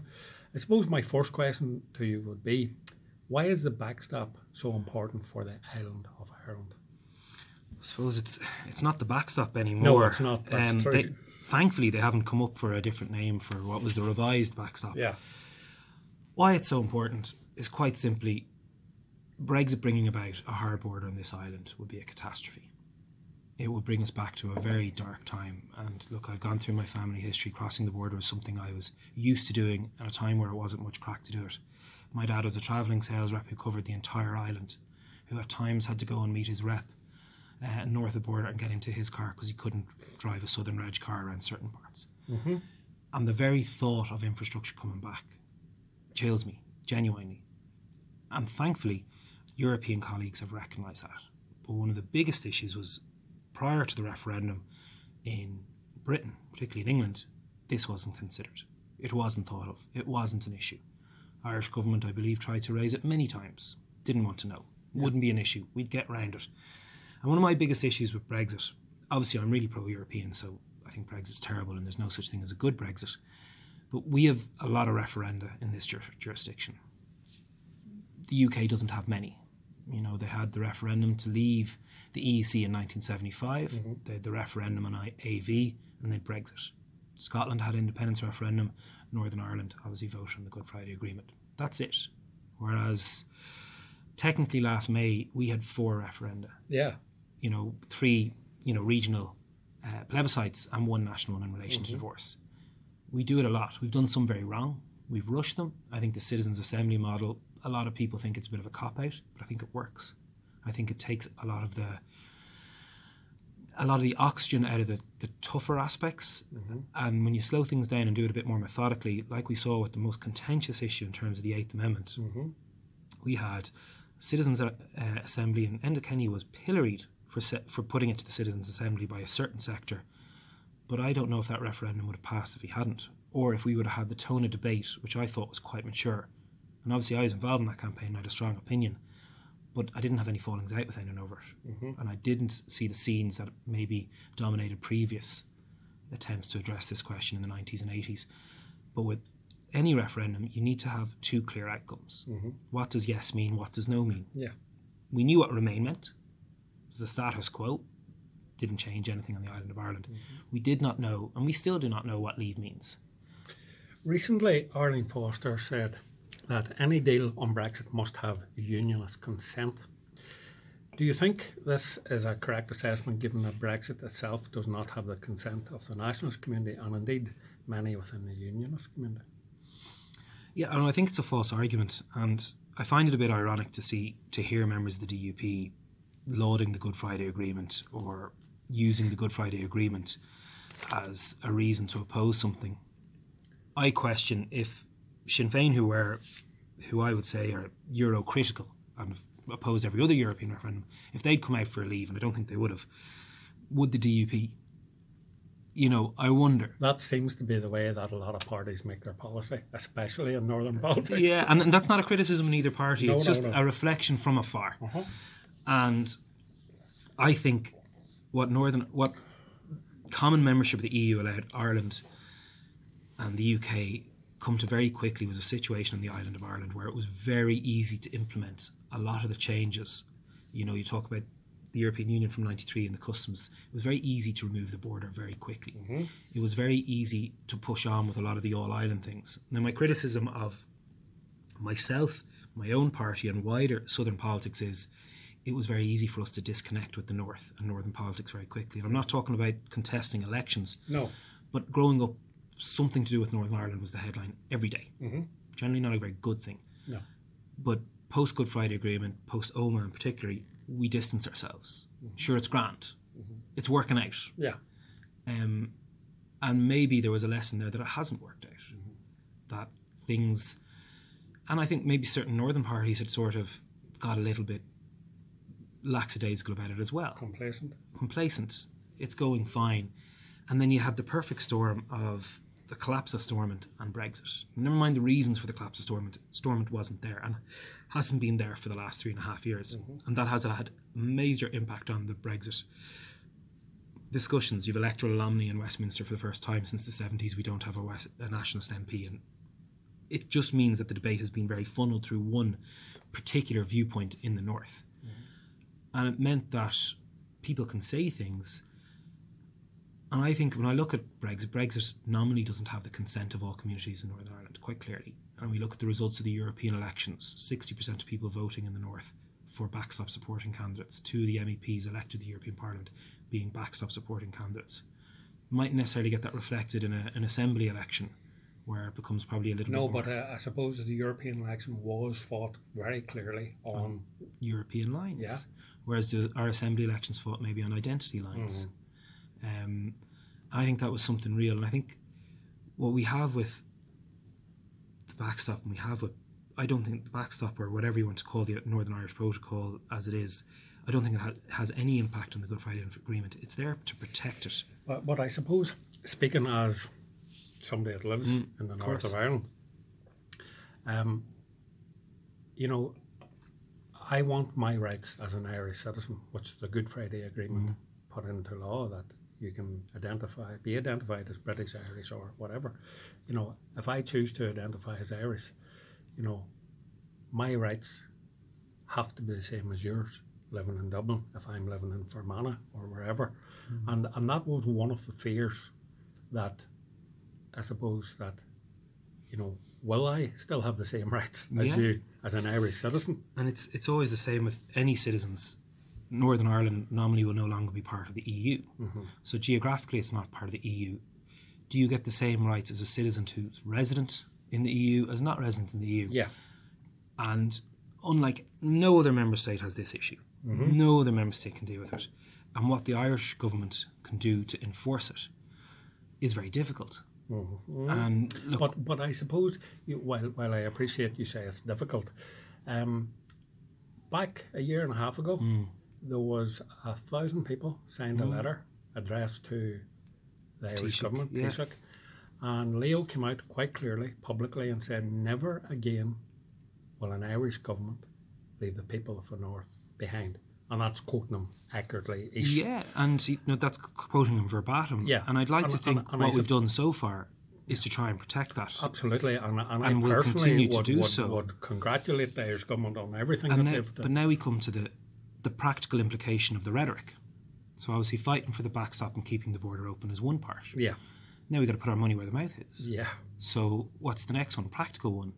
I suppose my first question to you would be, why is the backstop so important for the island of Ireland?
I suppose it's it's not the backstop anymore.
No, it's not.
Um, they, thankfully, they haven't come up for a different name for what was the revised backstop.
Yeah.
Why it's so important is quite simply Brexit bringing about a hard border on this island would be a catastrophe. It would bring us back to a very dark time. And look, I've gone through my family history. Crossing the border was something I was used to doing at a time where it wasn't much crack to do it. My dad was a travelling sales rep who covered the entire island, who at times had to go and meet his rep uh, north of the border and get into his car because he couldn't drive a Southern Reg car around certain parts. And the very thought of infrastructure coming back chills me, genuinely. And thankfully, European colleagues have recognised that. But one of the biggest issues was prior to the referendum in Britain, particularly in England, this wasn't considered. It wasn't thought of. It wasn't an issue. Irish government, I believe, tried to raise it many times. Didn't want to know. Wouldn't be an issue. We'd get round it. And one of my biggest issues with Brexit, obviously, I'm really pro-European, so I think Brexit's terrible, and there's no such thing as a good Brexit. But we have a lot of referenda in this jur- jurisdiction. The UK doesn't have many. You know, they had the referendum to leave the EEC in 1975, they had the referendum on I- AV, and then Brexit. Scotland had independence referendum. Northern Ireland obviously voted on the Good Friday Agreement. That's it. Whereas, technically, last May we had four referenda
Yeah.
you know, three, you know, regional uh, plebiscites and one national one in relation to divorce. We do it a lot. We've done some very wrong. We've rushed them. I think the citizens' assembly model. A lot of people think it's a bit of a cop out, but I think it works. I think it takes a lot of the a lot of the oxygen out of the, the tougher aspects. And when you slow things down and do it a bit more methodically, like we saw with the most contentious issue in terms of the Eighth Amendment, we had Citizens uh, Assembly, and Enda Kenny was pilloried for se- for putting it to the Citizens Assembly by a certain sector. But I don't know if that referendum would have passed if he hadn't, or if we would have had the tone of debate, which I thought was quite mature. And obviously, I was involved in that campaign. and I had a strong opinion, but I didn't have any fallings out with anyone over it, mm-hmm. and I didn't see the scenes that maybe dominated previous attempts to address this question in the 90s and 80s. But with any referendum, you need to have two clear outcomes. Mm-hmm. What does yes mean? What does no mean?
Yeah.
We knew what remain meant. It was the status quo. Didn't change anything on the island of Ireland. Mm-hmm. We did not know, and we still do not know what leave means.
Recently, Arlene Foster said that any deal on Brexit must have unionist consent. Do you think this is a correct assessment given that Brexit itself does not have the consent of the nationalist community and indeed many within the unionist community?
Yeah, and I think it's a false argument, and I find it a bit ironic to see to hear members of the DUP lauding the Good Friday Agreement or using the Good Friday Agreement as a reason to oppose something. I question if Sinn Féin, who were, who I would say are Euro critical and oppose every other European referendum, if they'd come out for a leave, and I don't think they would have, would the DUP? You know, I wonder.
That seems to be the way that a lot of parties make their policy, especially in northern politics. (laughs)
Yeah, and, and that's not a criticism in either party.
No,
it's
no,
just
no.
a reflection from afar.
Uh-huh.
And I think what Northern, what common membership of the EU allowed Ireland and the UK come to very quickly was a situation on the island of Ireland where it was very easy to implement a lot of the changes. You know, you talk about the European Union from 93 and the customs. It was very easy to remove the border very quickly. Mm-hmm. It was very easy to push on with a lot of the all island things. Now, my criticism of myself, my own party, and wider Southern politics is it was very easy for us to disconnect with the North and Northern politics very quickly. And I'm not talking about contesting elections,
No.
but growing up, something to do with Northern Ireland was the headline every day. Mm-hmm. Generally, not a very good thing.
No.
But post Good Friday Agreement, post Omagh in particularly, we distance ourselves. Mm-hmm. Sure, it's grand. Mm-hmm. It's working out.
Yeah.
Um, and maybe there was a lesson there that it hasn't worked out. That things, and I think maybe certain northern parties had sort of got a little bit lackadaisical about it as well,
Complacent.
complacent. It's going fine, and then you had the perfect storm of the collapse of Stormont and Brexit. Never mind the reasons for the collapse of Stormont. Stormont wasn't there and hasn't been there for the last three and a half years, mm-hmm. and that has had major impact on the Brexit discussions. You've electoral alumni in Westminster for the first time since the 70s. We don't have a, West, a nationalist MP. And it just means that the debate has been very funneled through one particular viewpoint in the North. Mm-hmm. And it meant that people can say things. And I think when I look at Brexit, Brexit nominally doesn't have the consent of all communities in Northern Ireland, quite clearly. And we look at the results of the European elections 60% of people voting in the North for backstop supporting candidates, two of the MEPs elected to the European Parliament being backstop supporting candidates. Might necessarily get that reflected in a, an assembly election where it becomes probably a little
No,
bit more No,
but uh, I suppose the European election was fought very clearly on.
European lines.
Yeah.
Whereas the, our assembly elections fought maybe on identity lines.
Mm-hmm.
Um, I think that was something real. And I think what we have with the backstop and we have with, I don't think the backstop or whatever you want to call the Northern Irish Protocol as it is, I don't think it ha- has any impact on the Good Friday Agreement. It's there to protect it.
But, but I suppose, speaking as somebody that lives in the north
course.
of Ireland, um, you know, I want my rights as an Irish citizen, which the Good Friday Agreement put into law that you can identify, be identified as British, Irish, or whatever. You know, if I choose to identify as Irish, you know, my rights have to be the same as yours living in Dublin if I'm living in Fermanagh or wherever. Mm-hmm. And and that was one of the fears that I suppose that, you know, will I still have the same rights as
Yeah.
you as an Irish citizen?
And it's it's always the same with any citizens. Northern Ireland nominally will no longer be part of the EU. Mm-hmm. So geographically, it's not part of the EU. Do you get the same rights as a citizen who's resident in the EU as not resident in the EU?
Yeah.
And unlike no other member state has this issue, mm-hmm. no other member state can deal with it. And what the Irish government can do to enforce it is very difficult. Mm-hmm. And look,
But but I suppose you, while while I appreciate you say it's difficult, um, back a year and a half ago, hmm. There was a thousand people signed a mm. letter addressed to the Irish government,
yeah.
Taoiseach, and Leo came out quite clearly, publicly, and said, "Never again will an Irish government leave the people of the North behind." And that's quoting him accurately.
yeah, and you know, that's quoting him verbatim.
Yeah.
And I'd like
And-
to think
and- and I
what we've done so far is to try and protect that.
Absolutely, and, and, I
And we'll
personally
continue to
would,
do
would,
so.
would congratulate the Irish government on everything
And
that
now,
they've done.
but now we come to the the practical implication of the rhetoric. So obviously, fighting for the backstop and keeping the border open is one part.
Yeah,
Now we got to put our money where the mouth is.
yeah,
So what's the next one? Practical one.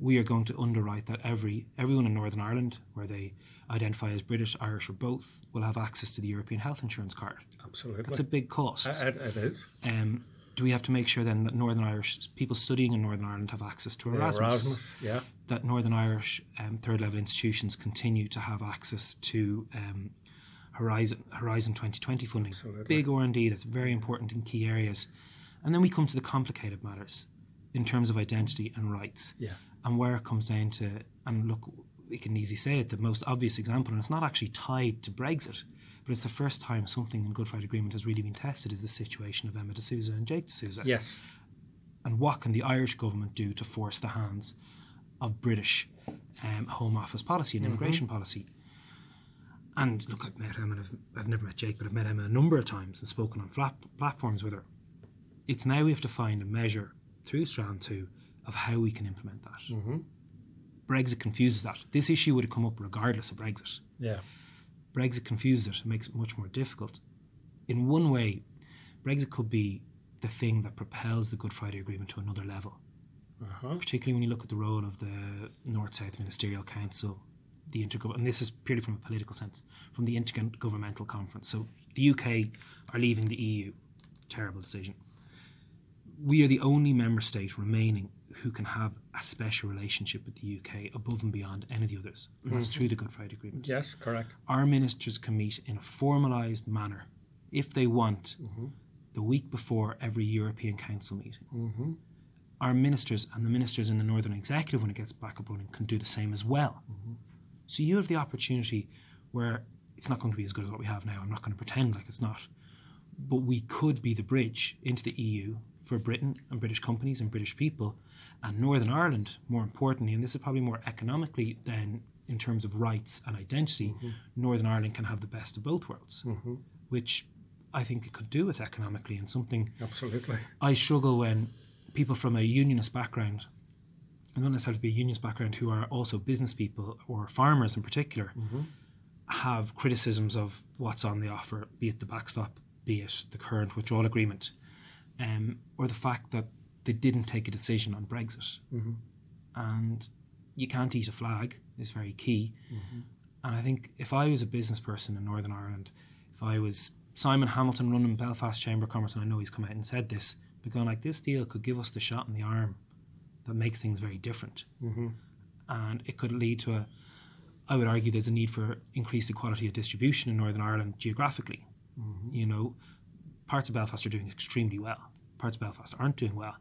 We are going to underwrite that every everyone in Northern Ireland, where they identify as British, Irish, or both, will have access to the European health insurance card.
absolutely.
That's a big cost.
it, it is.
Um, do we have to make sure then that Northern Irish people studying in Northern Ireland have access to Erasmus?
Erasmus, yeah,
That Northern Irish um, third level institutions continue to have access to um, Horizon Horizon 2020 funding.
Absolutely.
Big R and D that's very important in key areas. And then we come to the complicated matters in terms of identity and rights
yeah,
and where it comes down to and look we can easily say it the most obvious example and it's not actually tied to brexit but it's the first time something in good friday agreement has really been tested is the situation of emma DeSouza and jake DeSouza
yes,
and what can the irish government do to force the hands of british um, home office policy and immigration policy. And look i've met emma and I've, I've never met jake but i've met emma a number of times and spoken on flat platforms with her. It's now we have to find a measure through strand 2 of how we can implement that.
Hmm
Brexit confuses that. This issue would have come up regardless of Brexit.
yeah,
Brexit confuses it. And makes it much more difficult. In one way, Brexit could be the thing that propels the Good Friday Agreement to another level,
uh-huh.
particularly when you look at the role of the North South Ministerial Council, the intergovernmental, and this is purely from a political sense, from the Intergovernmental Conference. So the UK are leaving the EU. Terrible decision. We are the only member state remaining who can have a special relationship with the UK above and beyond any of the others. And that's through the Good Friday Agreement.
yes, correct.
Our ministers can meet in a formalised manner, if they want, the week before every European Council meeting.
hmm
Our ministers and the ministers in the Northern Executive, when it gets back up running, can do the same as well. Mm-hmm. So you have the opportunity where it's not going to be as good as what we have now. I'm not going to pretend like it's not. But we could be the bridge into the EU for Britain and British companies and British people. And Northern Ireland, more importantly, and this is probably more economically than in terms of rights and identity, mm-hmm. Northern Ireland can have the best of both worlds, mm-hmm. which I think it could do with economically and something
Absolutely.
I struggle when people from a unionist background, and not necessarily be a unionist background, who are also business people or farmers in particular, mm-hmm. have criticisms of what's on the offer, be it the backstop, be it the current withdrawal agreement, um, or the fact that they didn't take a decision on Brexit. Mm-hmm. And you can't eat a flag is very key. Mm-hmm. And I think if I was a business person in Northern Ireland, if I was Simon Hamilton running Belfast Chamber of Commerce, and I know he's come out and said this, but going like this deal could give us the shot in the arm that makes things very different.
Mm-hmm.
And it could lead to a, I would argue there's a need for increased equality of distribution in Northern Ireland geographically. Mm-hmm. You know, parts of Belfast are doing extremely well, parts of Belfast aren't doing well.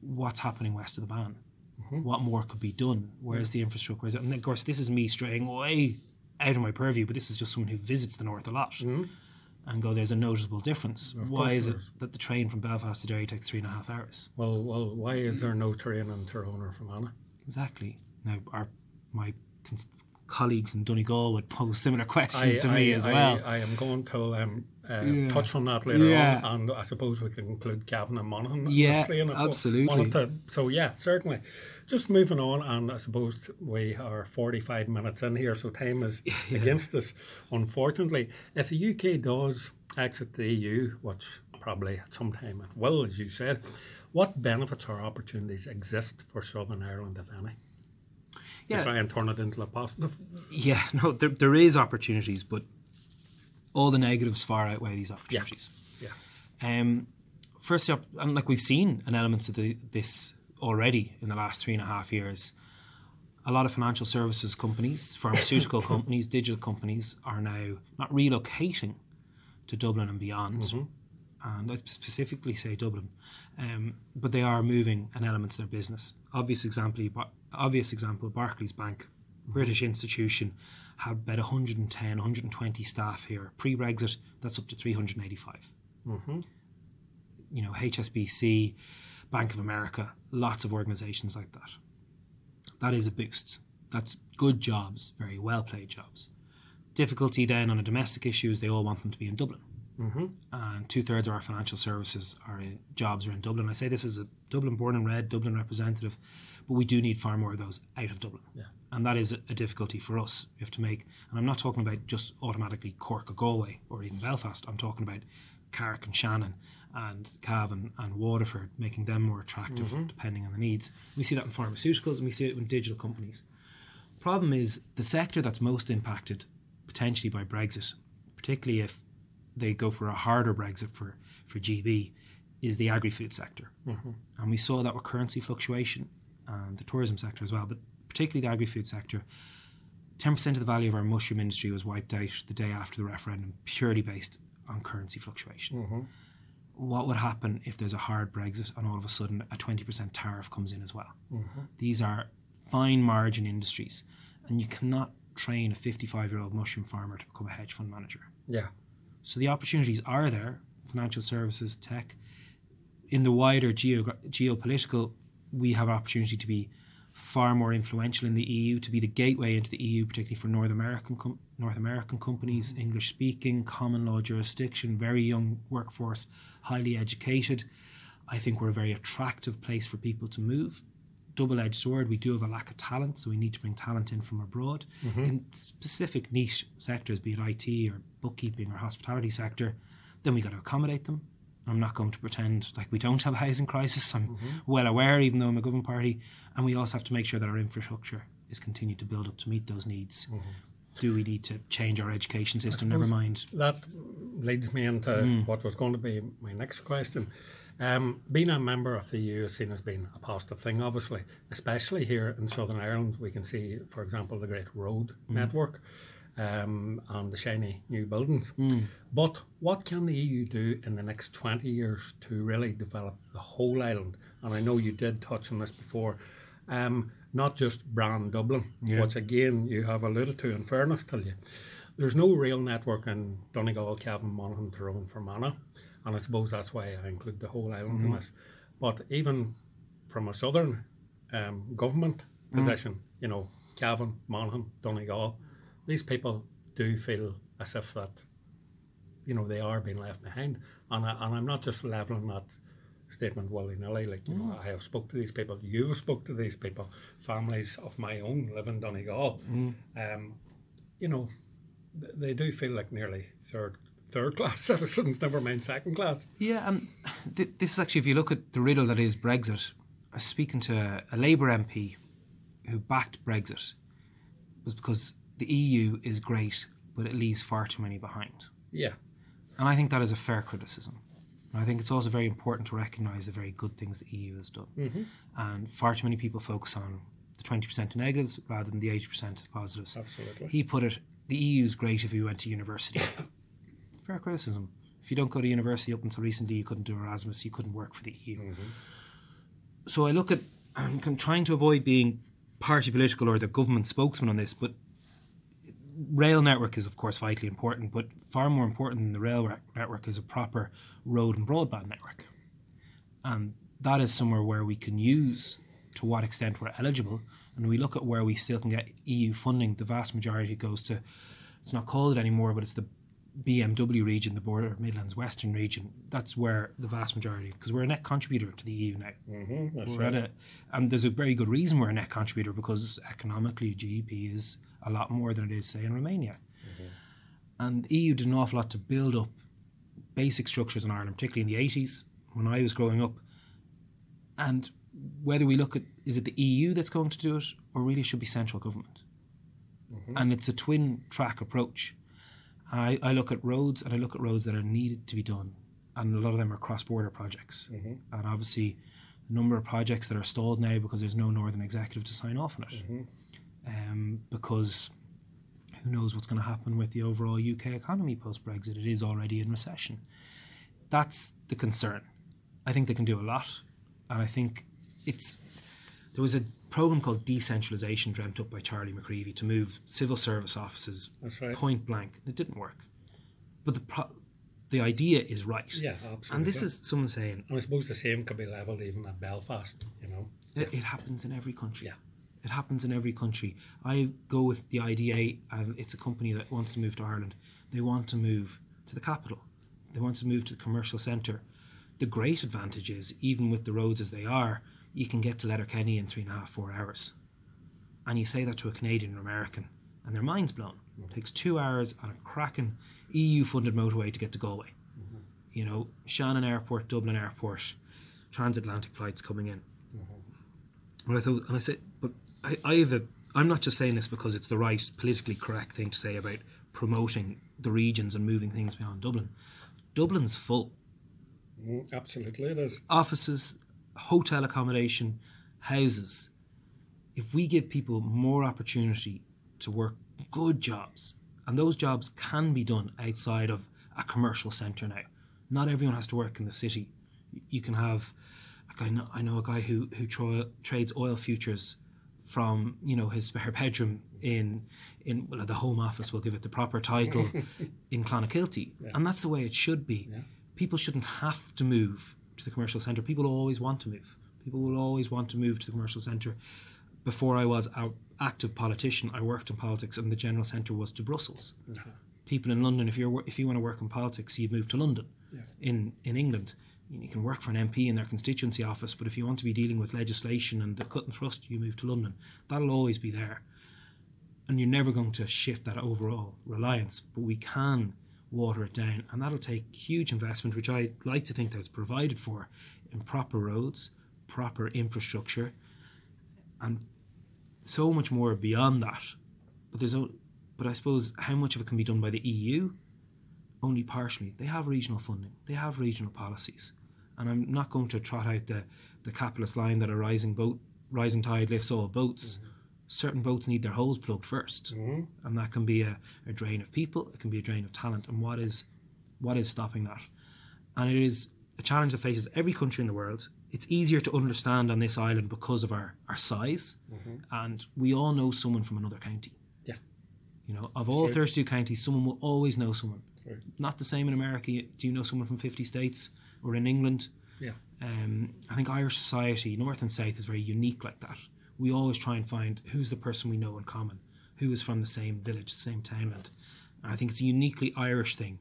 What's happening west of the Bann? Mm-hmm. What more could be done? Where's the infrastructure? Where's it? And of course, this is me straying way out of my purview, but this is just someone who visits the north a lot mm-hmm. And go, there's a noticeable difference.
Of
Why is it
is.
that the train from Belfast to Derry takes three and a half hours?
Well, well, why is there no train in Tyrone or Fermanagh?
Exactly. Now, our my cons- colleagues in Donegal would pose similar (laughs) questions to me as well.
I, am going to um, uh,
Yeah.
touch on that later
Yeah.
on, and I suppose we can include Cavan and Monaghan.
Yeah, absolutely.
to. So yeah, certainly. Just moving on, and I suppose we are 45 minutes in here, so time is (laughs) against us. Unfortunately, if the UK does exit the EU, which probably at some time it will, as you said, what benefits or opportunities exist for Southern Ireland, if any?
Yeah.
To try and turn it into a positive.
yeah, no, there, there is opportunities, but all the negatives far outweigh these opportunities.
Yeah.
Um, first up, and like we've seen an element of the, this already in the last three and a half years. A lot of financial services companies, pharmaceutical (coughs) companies, digital companies are now not relocating to Dublin and beyond. Mm-hmm. And I specifically say Dublin, um, but they are moving an element to their business. Obvious example, obvious example, Barclays Bank, mm-hmm. British institution, had about 110, 120 staff here. Pre-Brexit, that's up to 385 mm-hmm. you know, HSBC, Bank of America, lots of organizations like that. That is a boost. That's good jobs, very well paid jobs. Difficulty then on a domestic issue is they all want them to be in Dublin. Mm-hmm. and two thirds of our financial services are in, jobs are in Dublin. I say this as a Dublin born and bred Dublin representative, but we do need far more of those out of Dublin.
Yeah.
And that is a, a difficulty for us. We have to make, and I'm not talking about just automatically Cork or Galway or even Belfast. I'm talking about Carrick-on-Shannon and Cavan and Waterford, making them more attractive mm-hmm. depending on the needs. We see that in pharmaceuticals and we see it in digital companies. Problem is the sector that's most impacted potentially by Brexit, particularly if they go for a harder Brexit for, for GB, is the agri-food sector. Mm-hmm. And we saw that with currency fluctuation and the tourism sector as well, but particularly the agri-food sector. 10% of the value of our mushroom industry was wiped out the day after the referendum, purely based on currency fluctuation. Mm-hmm. What would happen if there's a hard Brexit and all of a sudden a 20% tariff comes in as well? Mm-hmm. These are fine margin industries, and you cannot train a 55 year old mushroom farmer to become a hedge fund manager.
Yeah.
So the opportunities are there financial services, tech. In the wider geo- geopolitical, we have opportunity to be far more influential in the EU, to be the gateway into the EU, particularly for North American com- North American companies, mm-hmm. English speaking, common law jurisdiction, very young workforce, highly educated. I think we're a very attractive place for people to move. Double edged sword, we do have a lack of talent, so we need to bring talent in from abroad. Mm-hmm. In specific niche sectors, be it IT or bookkeeping or hospitality sector, then we got to accommodate them. I'm not going to pretend like we don't have a housing crisis. I'm mm-hmm. well aware, even though I'm a government party. And we also have to make sure that our infrastructure is continued to build up to meet those needs. Mm-hmm. Do we need to change our education system? Never mind.
That leads me into mm. what was going to be my next question. Um, being a member of the EU is seen as being a positive thing, obviously, especially here in Southern Ireland. We can see, for example, the Great Road mm. Network um, and the shiny new buildings. But what can the EU do in the next 20 years to really develop the whole island? And I know you did touch on this before. Um, not just Brand Dublin, which again you have alluded to in fairness to you. There's no real network in Donegal, Cavan, Monaghan, Tyrone, Fermanagh, and I suppose that's why I include the whole island in this. But even from a southern um, government position, you know, Cavan, Monaghan, Donegal, these people do feel as if that, you know, they are being left behind. And, I, and I'm not just levelling that statement willy nilly. Like, you know, mm. I have spoke to these people, you have spoke to these people, families of my own live in Donegal. Mm. Um, you know, th- they do feel like nearly third third class (laughs) citizens, never mind second class.
Yeah, and th- this is actually, if you look at the riddle that is Brexit, I was speaking to a, a Labour MP who backed Brexit was because the EU is great, but it leaves far too many behind.
Yeah.
And I think that is a fair criticism. And I think it's also very important to recognise the very good things the EU has done. Mm-hmm. And far too many people focus on the 20% negatives rather than the 80% positives.
Absolutely.
He put it the EU is great if you went to university. (coughs) fair criticism. If you don't go to university up until recently, you couldn't do Erasmus, you couldn't work for the EU. Mm-hmm. So I look at, I'm trying to avoid being party political or the government spokesman on this, but rail network is of course vitally important, but far more important than the rail network is a proper road and broadband network. And that is somewhere where we can use to what extent we're eligible. And we look at where we still can get EU funding, the vast majority goes to, it's not called it anymore, but it's the BMW region, the border Midlands Western region. That's where the vast majority, because we're a net contributor to the EU now.
Mm-hmm, that's
We're at a, and there's a very good reason we're a net contributor because economically GDP is a lot more than it is, say, in Romania. Mm-hmm. And the EU did an awful lot to build up basic structures in Ireland, particularly in the 80s when I was growing up. And whether we look at is it the EU that's going to do it or really should be central government? Mm-hmm. And it's a twin track approach. I, I look at roads and I look at roads that are needed to be done. And a lot of them are cross border projects. Mm-hmm. And obviously, a number of projects that are stalled now because there's no Northern Executive to sign off on it. Um, because who knows what's going to happen with the overall UK economy post Brexit? It is already in recession. That's the concern. I think they can do a lot. And I think it's. There was a program called Decentralisation dreamt up by Charlie McCreevy to move civil service offices
right.
point blank. It didn't work. But the pro- the idea is right.
Yeah, absolutely.
And this is someone saying
And I suppose the same could be levelled even at Belfast, you know.
it, it happens in every country.
Yeah.
It happens in every country. I go with the IDA, and it's a company that wants to move to Ireland. They want to move to the capital. they want to move to the commercial centre. The great advantage is, even with the roads as they are, you can get to Letterkenny in three and a half, four hours. And you say that to a Canadian or American, and their mind's blown. Mm-hmm. It takes two hours on a cracking EU funded motorway to get to Galway. Mm-hmm. You know, Shannon Airport, Dublin Airport, transatlantic flights coming in. Mm-hmm. But I thought, and I said, I, I have a, I'm not just saying this because it's the right politically correct thing to say about promoting the regions and moving things beyond Dublin. Dublin's full.
Mm, absolutely, it is.
Offices, hotel accommodation, houses. If we give people more opportunity to work good jobs, and those jobs can be done outside of a commercial centre now. Not everyone has to work in the city. You can have, like I know, I know a guy who who tro- trades oil futures from you know his her bedroom in in well, the home office. We'll give it the proper title (laughs) in Clonakilty, and that's the way it should be. People shouldn't have to move to the commercial centre. People always want to move. People will always want to move to the commercial centre. Before I was an active politician, I worked in politics, and the general centre was to Brussels. Uh-huh. People in London, if you're if you want to work in politics, you move to London. In in England, you can work for an MP in their constituency office, but if you want to be dealing with legislation and the cut and thrust, you move to London. That'll always be there, and you're never going to shift that overall reliance. But we can water it down, and that'll take huge investment, which I like to think that's provided for in proper roads, proper infrastructure, and so much more beyond that. But there's, but I suppose how much of it can be done by the EU? Only partially. They have regional funding. They have regional policies, and I'm not going to trot out the the capitalist line that a rising boat, rising tide lifts all boats. Mm-hmm. Certain boats need their holes plugged 1st mm-hmm. and that can be a, a drain of people. It can be a drain of talent. And what is what is stopping that? And it is a challenge that faces every country in the world. It's easier to understand on this island because of our, our size, mm-hmm. and we all know someone from another county.
Yeah.
You know, of all
True.
32 counties, someone will always know someone.
True.
Not the same in America. Do you know someone from 50 states or in England?
Yeah.
Um, I think Irish society, north and south, is very unique like that. We always try and find who's the person we know in common, who is from the same village, the same townland. And I think it's a uniquely Irish thing.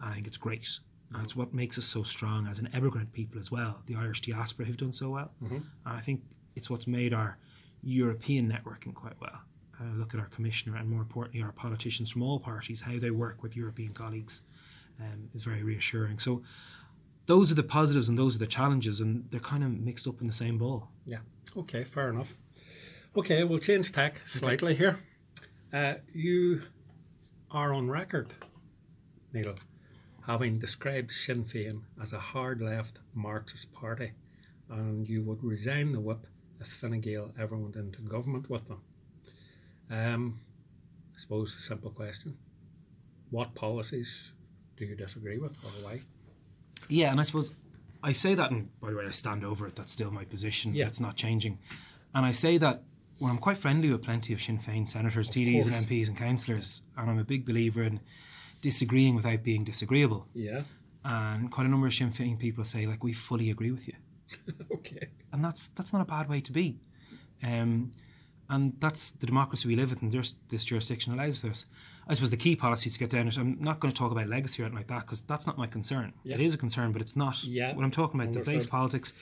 I think it's great. And it's what makes us so strong as an immigrant people as well. The Irish diaspora have done so well. And I think it's what's made our European networking quite well. Uh, look at our commissioner and more importantly our politicians from all parties, how they work with European colleagues um, is very reassuring. So those are the positives and those are the challenges and they're kind of mixed up in the same ball.
Yeah. Okay, fair enough. Okay, we'll change tack slightly here. Uh, you are on record, Neale, having described Sinn Féin as a hard left Marxist party, and you would resign the whip if Fine Gael ever went into government with them. Um, I suppose a simple question: What policies do you disagree with, or why?
Yeah, and I suppose I say that, and by the way, I stand over it. That's still my position.
Yeah.
It's not changing. And I say that when I'm quite friendly with plenty of Sinn Féin senators, TDs, and. MPs and councillors, and I'm a big believer in disagreeing without being disagreeable.
Yeah.
And quite a number of Sinn Féin people say, like, we fully agree with you. (laughs)
Okay.
and that's that's not a bad way to be. Um, and that's the democracy we live in. and this jurisdiction allows for this. I suppose the key policy to get down it. I'm not going to talk about legacy or anything like that because that's not my concern.
Yeah.
It is a concern, but it's not.
Yeah,
When I'm talking about the base politics,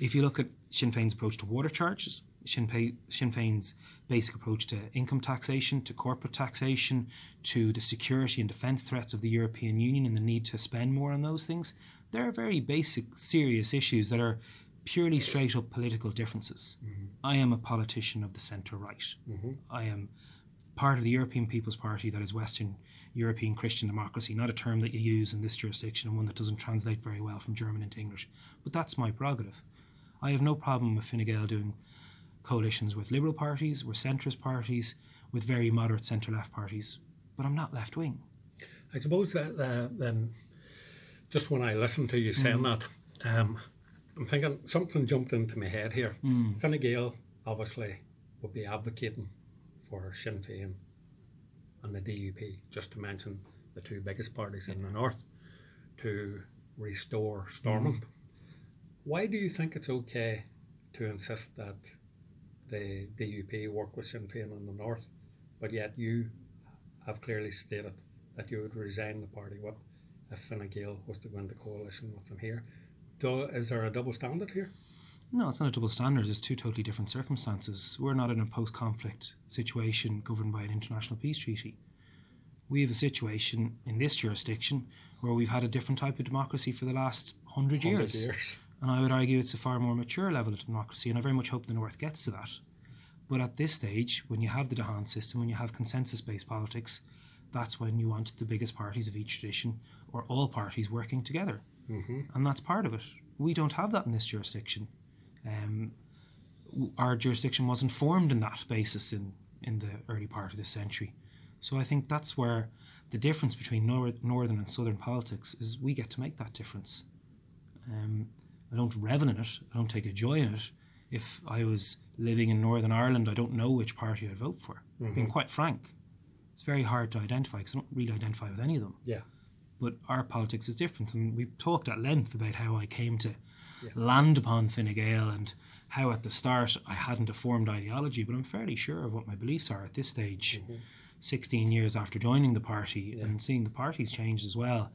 if you look at Sinn Féin's approach to water charges, Sinn, Pei, Sinn Féin's basic approach to income taxation, to corporate taxation, to the security and defence threats of the European Union and the need to spend more on those things, there are very basic, serious issues that are purely straight up political differences. Mm-hmm. I am a politician of the centre right. Mm-hmm. I am part of the European People's Party that is Western European Christian democracy, not a term that you use in this jurisdiction and one that doesn't translate very well from German into English. But that's my prerogative. I have no problem with Fine Gael doing coalitions with liberal parties, with centrist parties, with very moderate centre left parties, but I'm not left wing.
I suppose that uh, then, just when I listened to you saying that, um, I'm thinking something jumped into my head here. Fine Gael obviously would be advocating for Sinn Féin and the DUP, just to mention the two biggest parties in the north, to restore Stormont. Mm-hmm. Why do you think it's okay to insist that the DUP work with Sinn Féin in the north, but yet you have clearly stated that you would resign the party whip if Fine Gael was to go into coalition with them here. Do, is there a double standard here?
No, it's not a double standard. It's two totally different circumstances. We're not in a post conflict situation governed by an international peace treaty. We have a situation in this jurisdiction where we've had a different type of democracy for the last hundred years.
years.
And I would argue it's a far more mature level of democracy, and I very much hope the North gets to that. But at this stage, when you have the d'Hondt system, when you have consensus based politics, that's when you want the biggest parties of each tradition or all parties working together.
Mm-hmm.
And that's part of it. We don't have that in this jurisdiction. Um, our jurisdiction wasn't formed in that basis in, in the early part of this century. So I think that's where the difference between nor- northern and southern politics is we get to make that difference. Um, I don't revel in it. I don't take a joy in it. If I was living in Northern Ireland, I don't know which party I'd vote for. Being quite frank, it's very hard to identify because I don't really identify with any of them.
Yeah.
But our politics is different, and we've talked at length about how I came to land upon Fine Gael and how at the start I hadn't a formed ideology, but I'm fairly sure of what my beliefs are at this stage. 16 years after joining the party and seeing the parties change as well.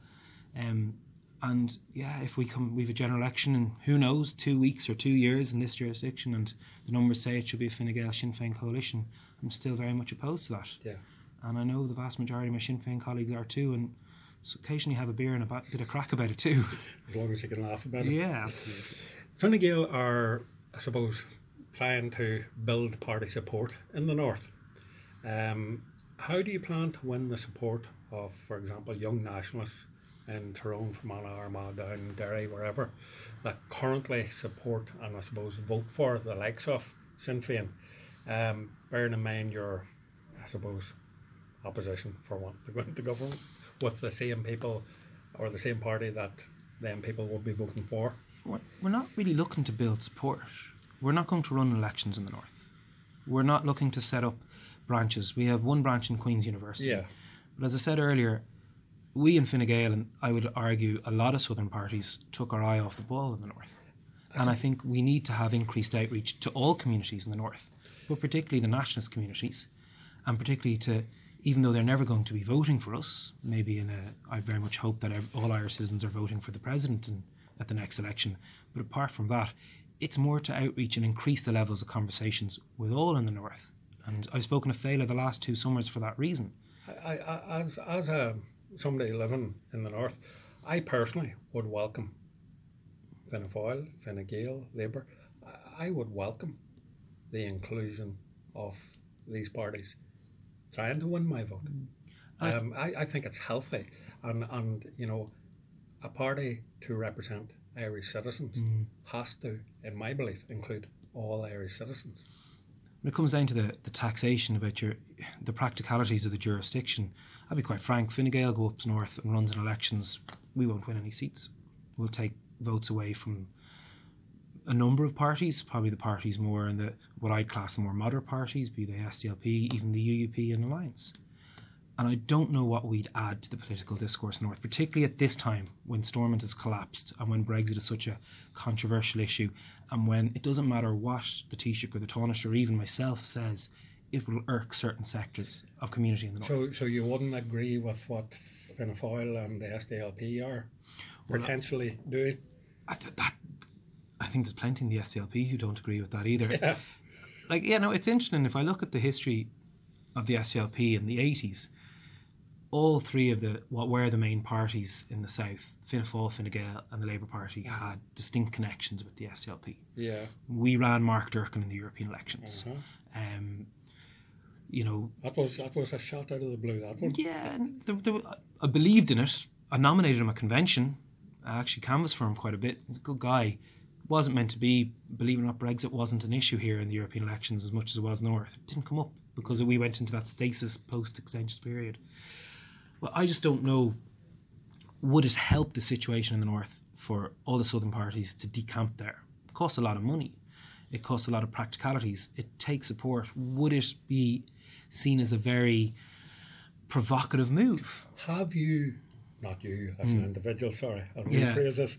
Um, and yeah, if we come, we have a general election in who knows, two weeks or two years in this jurisdiction, and the numbers say it should be a Fine Gael Sinn Féin coalition, I'm still very much opposed to that.
Yeah.
And I know the vast majority of my Sinn Féin colleagues are too, and so occasionally have a beer and a bit of crack about it too. (laughs)
As long as you can laugh about it.
yeah, (laughs) absolutely.
Fine Gael are, I suppose, trying to build party support in the north. Um, how do you plan to win the support of, for example, young nationalists in Tyrone, Fermanagh, Armagh, down Derry, wherever, that currently support and I suppose vote for the likes of Sinn Féin, um, bearing in mind your, I suppose, opposition for wanting to go into government with the same people or the same party that them people will be voting for?
We're, we're not really looking to build support. We're not going to run elections in the north. We're not looking to set up branches. We have one branch in Queen's University.
Yeah.
But as I said earlier, we in Fine Gael, and I would argue a lot of southern parties, took our eye off the ball in the north. And I think we need to have increased outreach to all communities in the north, but particularly the nationalist communities, and particularly to, even though they're never going to be voting for us, maybe in a, I very much hope that all Irish citizens are voting for the president in, at the next election. But apart from that, it's more to outreach and increase the levels of conversations with all in the north. And I've spoken to Féile the last two summers for that reason.
I, I, as as a somebody living in the north, I personally would welcome Fianna Fáil, Fine Gael, Labour. I would welcome the inclusion of these parties trying to win my vote.
I th-
Um, I, I think it's healthy, and and you know, a party to represent Irish citizens has to, in my belief, include all Irish citizens.
When it comes down to the, the taxation about your the practicalities of the jurisdiction, I'll be quite frank. Fine Gael go up north and runs in elections. We won't win any seats. We'll take votes away from a number of parties, probably the parties more in the what I'd class the more moderate parties, be they SDLP, even the UUP and Alliance. And I don't know what we'd add to the political discourse North, particularly at this time when Stormont has collapsed and when Brexit is such a controversial issue, and when it doesn't matter what the Taoiseach or the Taoiseach or even myself says, it will irk certain sectors of community in the North.
So, so you wouldn't agree with what Fianna Fáil and the SDLP are potentially doing?
I, th- that, I think there's plenty in the SDLP who don't agree with that either. Like, yeah, no, it's interesting. If I look at the history of the SDLP in the 80s, all three of the what were the main parties in the south, Fianna Fáil, Fine Gael, and the Labour Party, had distinct connections with the SDLP.
Yeah,
We ran Mark Durkan in the European elections.
uh-huh.
Um, you know,
that was that was a shot out of the blue. That one.
yeah, and there, there, I believed in it. I nominated him at convention. I actually canvassed for him quite a bit. He's a good guy. Wasn't meant to be. Believe it or not, Brexit wasn't an issue here in the European elections as much as it was north. It didn't come up because we went into that stasis post extension period. Well, I just don't know. Would it help the situation in the north for all the southern parties to decamp there? It costs a lot of money. It costs a lot of practicalities. It takes support. Would it be seen as a very provocative move?
Have you, not you as an individual, sorry, I'll
Hmm. Yeah.
rephrase this.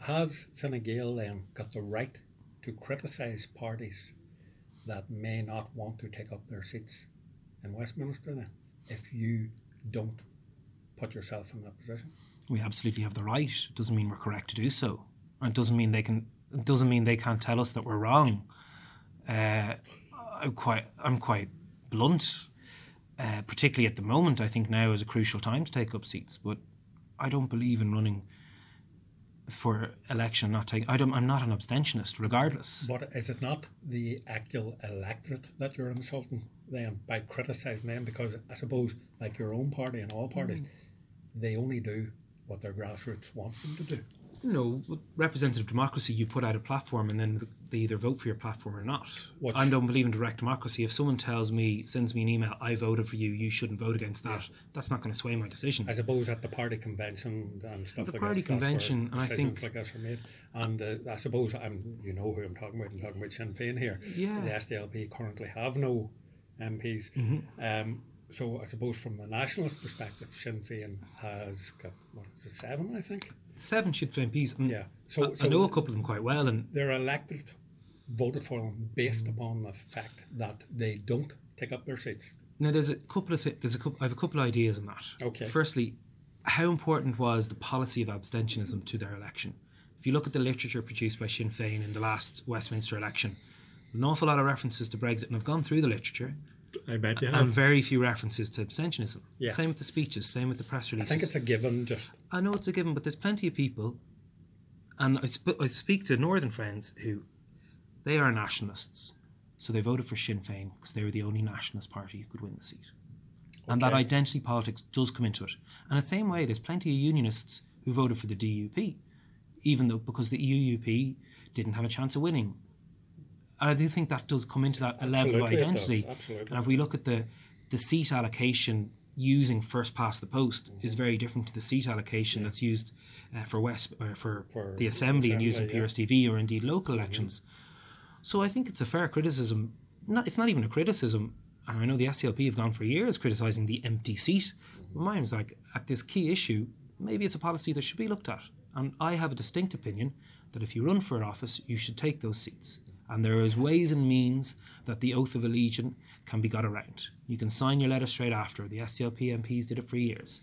Has Fine Gael then got the right to criticise parties that may not want to take up their seats in Westminster then, if you don't put yourself in that position?
we absolutely have the right. It doesn't mean we're correct to do so. And it doesn't mean they can. It doesn't mean they can't tell us that we're wrong. Uh, I'm quite. I'm quite blunt. Uh, particularly at the moment, I think now is a crucial time to take up seats. But I don't believe in running for election. Not taking. I don't. I'm not an abstentionist, regardless.
But is it not the actual electorate that you're insulting them by criticising them? Because I suppose, like your own party and all parties, mm. they only do what their grassroots wants them to do
you know, representative democracy, you put out a platform and then they either vote for your platform or not. What's, I don't believe in direct democracy. If someone tells me, sends me an email, I voted for you, you shouldn't vote against that, yeah. that's not going to sway my decision.
I suppose at the party convention and stuff
the
like
party
this,
convention, and I think
like this are made. And uh, I suppose I'm, you know who I'm talking about. I'm talking about Sinn Féin here.
Yeah.
The SDLP currently have no MPs.
Mm-hmm.
Um, so I suppose from the nationalist perspective, Sinn Féin has got what is it, seven? I think
seven Sinn Féin MPs.
yeah, so
I, so I know a couple of them quite well, and
they're elected, voted for them based mm. upon the fact that they don't take up their seats.
Now, there's a couple of th- there's a couple. I have a couple of ideas on that.
Okay.
Firstly, how important was the policy of abstentionism to their election? If you look at the literature produced by Sinn Féin in the last Westminster election, an awful lot of references to Brexit, and I've gone through the literature.
I bet you have.
And very few references to abstentionism.
Yeah.
Same with the speeches, same with the press releases.
I think it's a given, just.
I know it's a given, but there's plenty of people, and I, sp- I speak to Northern friends who they are nationalists. So they voted for Sinn Féin because they were the only nationalist party who could win the seat. Okay. And that identity politics does come into it. And the same way, there's plenty of unionists who voted for the DUP, even though because the UUP didn't have a chance of winning I do think that does come into that Absolutely level of identity. And if we look at the the seat allocation using first past the post mm-hmm. is very different to the seat allocation yeah. that's used uh, for West uh, for, for, the assembly, assembly and using yeah. PRSTV or indeed local mm-hmm. elections. Mm-hmm. So I think it's a fair criticism. Not, it's not even a criticism. And I know the SDLP have gone for years criticising the empty seat. Mm-hmm. Mine was like at this key issue, maybe it's a policy that should be looked at. And I have a distinct opinion that if you run for an office, you should take those seats and there is ways and means that the oath of allegiance can be got around. You can sign your letter straight after. The SDLP MPs did it for years.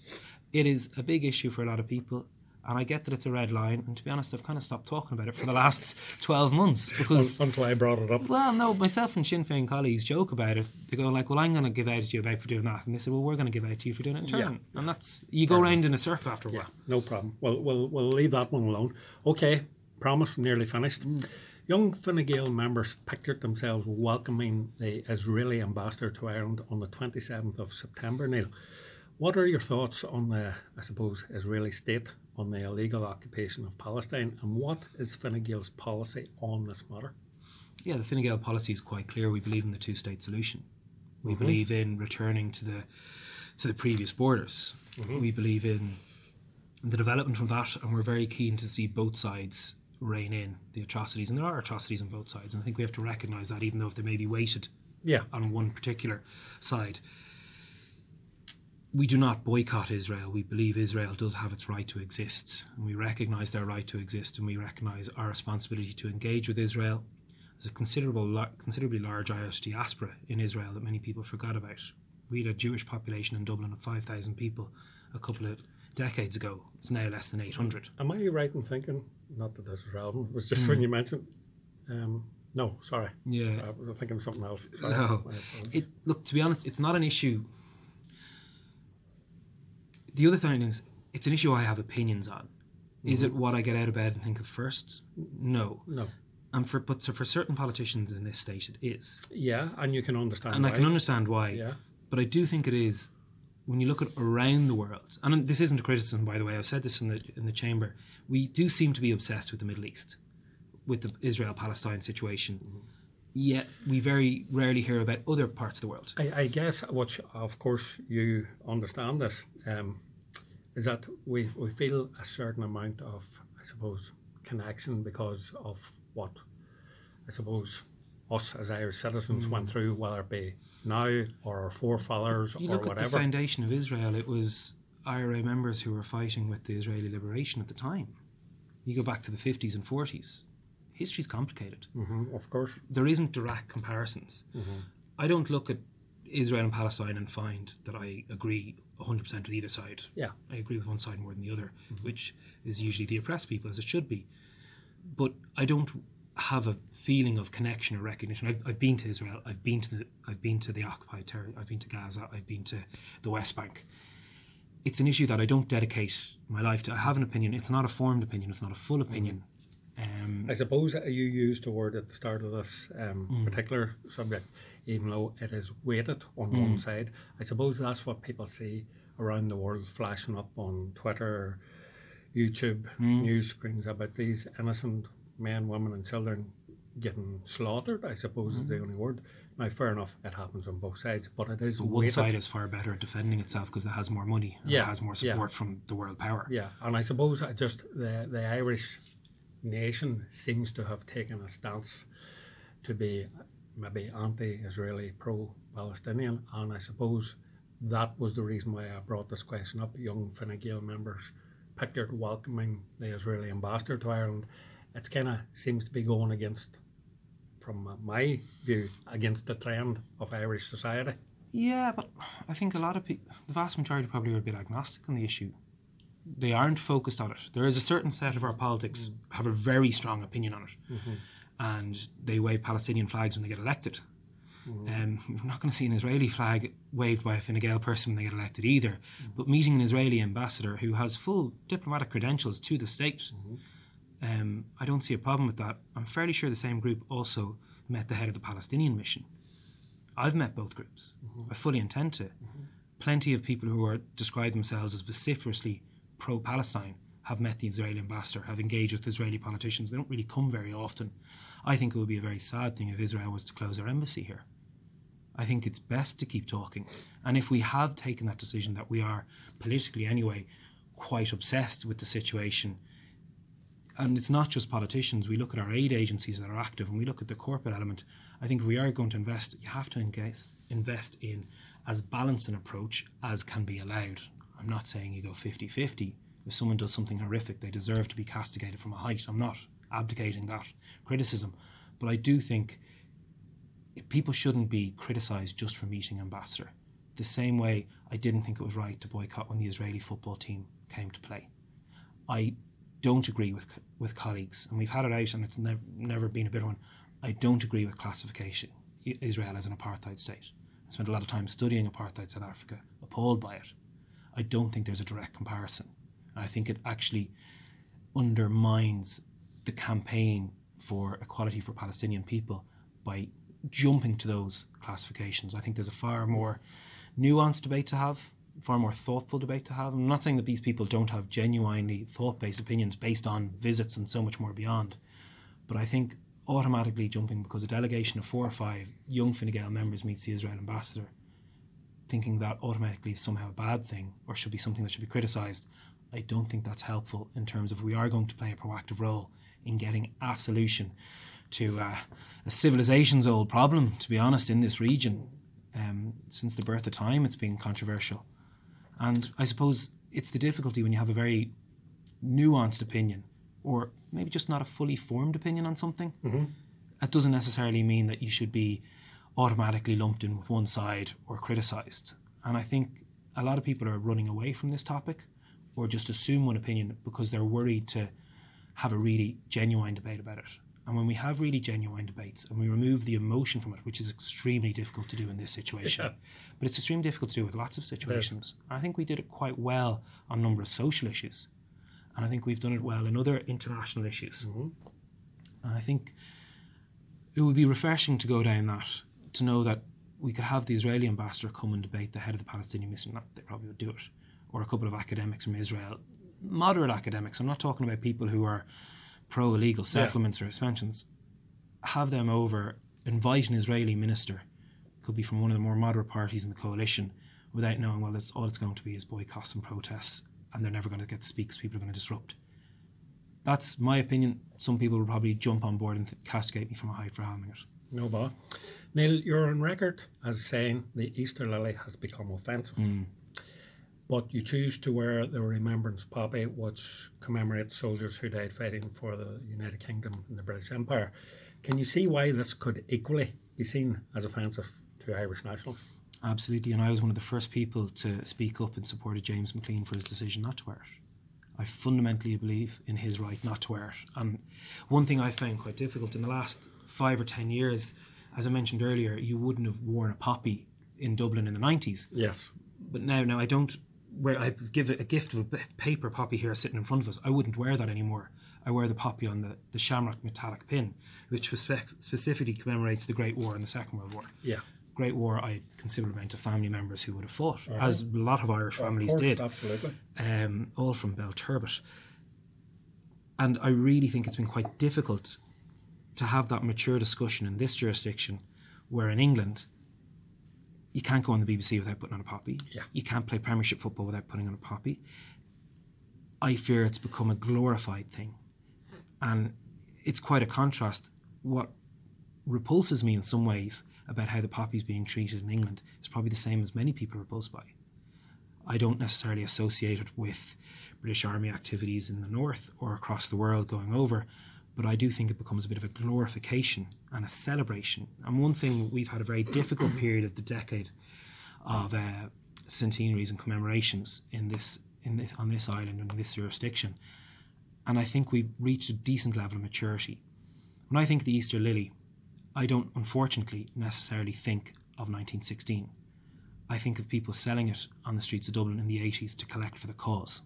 It is a big issue for a lot of people, and I get that it's a red line. And to be honest, I've kind of stopped talking about it for the last (laughs) twelve months because
until I brought it up.
Well, no, myself and Sinn Féin colleagues joke about it. They go like, "Well, I'm going to give out to you about for doing that," and they say, "Well, we're going to give out to you for doing it in turn." Yeah. And that's you go around in a circle after a while.
Yeah, no problem. Well, we'll we'll leave that one alone. Okay, promise, nearly finished. Mm. Young Fine Gael members pictured themselves welcoming the Israeli ambassador to Ireland on the 27th of September, Neale. What are your thoughts on the, I suppose, Israeli state on the illegal occupation of Palestine and what is Fine Gael's policy on this matter?
Yeah, the Fine Gael policy is quite clear. We believe in the two state solution. We mm-hmm. believe in returning to the to the previous borders. Mm-hmm. We believe in the development from that, and we're very keen to see both sides rein in the atrocities, and there are atrocities on both sides, and I think we have to recognise that, even though if they may be weighted
yeah.
on one particular side. We do not boycott Israel. We believe Israel does have its right to exist, and we recognise their right to exist, and we recognise our responsibility to engage with Israel. There's a considerable, considerably large Irish diaspora in Israel that many people forgot about. We had a Jewish population in Dublin of 5,000 people a couple of decades ago. It's now less than 800.
Am I right in thinking not that this is relevant. It was just mm. when you mentioned. Um, no, sorry.
Yeah,
I was thinking something else. Sorry.
No, it look to be honest, it's not an issue. The other thing is, it's an issue I have opinions on. Mm-hmm. Is it what I get out of bed and think of first? No.
No.
And for but so for certain politicians in this state, it is.
Yeah, and you can understand.
And
why.
I can understand why.
Yeah.
But I do think it is when you look at around the world, and this isn't a criticism, by the way. I've said this in the in the chamber. We do seem to be obsessed with the Middle East, with the Israel-Palestine situation. Mm-hmm. Yet we very rarely hear about other parts of the world.
I, I guess, what of course you understand this, um, is that we we feel a certain amount of, I suppose, connection because of what, I suppose, us as Irish citizens mm. went through, whether it be now or our forefathers
you
or
look
whatever.
At the foundation of Israel, it was IRA members who were fighting with the Israeli liberation at the time. You go back to the 50s and 40s. History's complicated.
Mm-hmm, of course.
There isn't direct comparisons.
Mm-hmm.
I don't look at Israel and Palestine and find that I agree 100% with either side.
Yeah.
I agree with one side more than the other, which is usually the oppressed people, as it should be. But I don't have a feeling of connection or recognition. I've, I've been to Israel. I've been to the I've been to the occupied territory. I've been to Gaza. I've been to the West Bank. It's an issue that I don't dedicate my life to. I have an opinion. It's not a formed opinion. It's not a full opinion. Um,
I suppose you used the word at the start of this um, particular subject, even though it is weighted on one side. I suppose that's what people see around the world flashing up on Twitter, YouTube, news screens about these innocent men, women, and children getting slaughtered. I suppose is the mm-hmm. only word. Now, fair enough, it happens on both sides, but it is
one
weighted.
side is far better at defending itself because it has more money. And
Yeah,
it has more
yeah.
support from the world power.
Yeah, and I suppose I just the the Irish nation seems to have taken a stance to be maybe anti-Israeli, pro-Palestinian, and I suppose that was the reason why I brought this question up. Young Fine Gael members pictured welcoming the Israeli ambassador to Ireland. It kind of seems to be going against, from my view, against the trend of Irish society.
Yeah, but I think a lot of people, the vast majority probably are a bit agnostic on the issue. They aren't focused on it. There is a certain set of our politics mm. have a very strong opinion on it, mm-hmm. and they wave Palestinian flags when they get elected. Mm-hmm. Um, you're not going to see an Israeli flag waved by a Fine Gael person when they get elected either. Mm. But meeting an Israeli ambassador who has full diplomatic credentials to the state, mm-hmm. Um, I don't see a problem with that. I'm fairly sure the same group also met the head of the Palestinian mission. I've met both groups. I fully intend to. Plenty of people who are describe themselves as vociferously pro-Palestine have met the Israeli ambassador, have engaged with Israeli politicians. They don't really come very often. I think it would be a very sad thing if Israel was to close their embassy here. I think it's best to keep talking. And if we have taken that decision that we are politically anyway quite obsessed with the situation, and it's not just politicians, we look at our aid agencies that are active and we look at the corporate element. I think we are going to invest, you have to engage, invest in as balanced an approach as can be allowed. I'm not saying you go 50 50. If someone does something horrific, they deserve to be castigated from a height. I'm not abdicating that criticism. But I do think people shouldn't be criticised just for meeting ambassador. The same way I didn't think it was right to boycott when the Israeli football team came to play. I don't agree with with colleagues, and we've had it out, and it's never never been a bitter one. I don't agree with classification Israel as an apartheid state. I spent a lot of time studying apartheid South Africa, appalled by it. I don't think there's a direct comparison. I think it actually undermines the campaign for equality for Palestinian people by jumping to those classifications. I think there's a far more nuanced debate to have, far more thoughtful debate to have. I'm not saying that these people don't have genuinely thought based opinions based on visits and so much more beyond, but I think automatically jumping because a delegation of four or five young Fine Gael members meets the Israel ambassador, thinking that automatically is somehow a bad thing or should be something that should be criticised, I don't think that's helpful in terms of we are going to play a proactive role in getting a solution to uh, a civilization's old problem, to be honest, in this region. Um, since the birth of time, it's been controversial. And I suppose it's the difficulty when you have a very nuanced opinion, or maybe just not a fully formed opinion on something. Mm-hmm. That doesn't necessarily mean that you should be automatically lumped in with one side or criticised. And I think a lot of people are running away from this topic or just assume one opinion because they're worried to have a really genuine debate about it. And when we have really genuine debates and we remove the emotion from it, which is extremely difficult to do in this situation,
Yeah.
but it's extremely difficult to do with lots of situations. I think we did it quite well on a number of social issues. And I think we've done it well in other international issues. Mm-hmm. And I think it would be refreshing to go down that, to know that we could have the Israeli ambassador come and debate the head of the Palestinian mission. Not they probably would do it, or a couple of academics from Israel, moderate academics. I'm not talking about people who are pro illegal settlements or expansions. Have them over, invite an Israeli minister, could be from one of the more moderate parties in the coalition, without knowing well, that's all it's going to be is boycotts and protests, and they're never going to get to speak because people are going to disrupt. That's my opinion. Some people will probably jump on board and th- castigate me from a height for having it.
No bother. Neale, you're on record as saying the Easter lily has become offensive. Hmm. But you choose to wear the remembrance poppy, which commemorates soldiers who died fighting for the United Kingdom and the British Empire. Can you see why this could equally be seen as offensive to Irish nationalists?
Absolutely, and I was one of the first people to speak up in support of James McClean for his decision not to wear it. I fundamentally believe in his right not to wear it. And one thing I found quite difficult in the last five or ten years, as I mentioned earlier, you wouldn't have worn a poppy in Dublin in the nineties.
Yes.
But now, now I don't wear. I give a gift of a paper poppy here sitting in front of us. I wouldn't wear that anymore. I wear the poppy on the, the shamrock metallic pin, which spe- specifically commemorates the Great War and the Second World War.
Yeah.
Great War, I consider amount of family members who would have fought, as a lot of Irish families
of course,
did
Absolutely.
um, all from Belturbet. And I really think it's been quite difficult to have that mature discussion in this jurisdiction, where in England, you can't go on the BBC without putting on a poppy.
Yeah.
You can't play Premiership football without putting on a poppy. I fear it's become a glorified thing. And it's quite a contrast. What repulses me in some ways about how the poppy is being treated in England is probably the same as many people are repulsed by. I don't necessarily associate it with British Army activities in the north or across the world going over, but I do think it becomes a bit of a glorification and a celebration. And one thing we've had a very difficult (coughs) period of the decade of uh, centenaries and commemorations in this in this, on this island and in this jurisdiction, and I think we've reached a decent level of maturity. When I think of the Easter Lily, I don't unfortunately necessarily think of 1916. I think of people selling it on the streets of Dublin in the 80s to collect for the cause.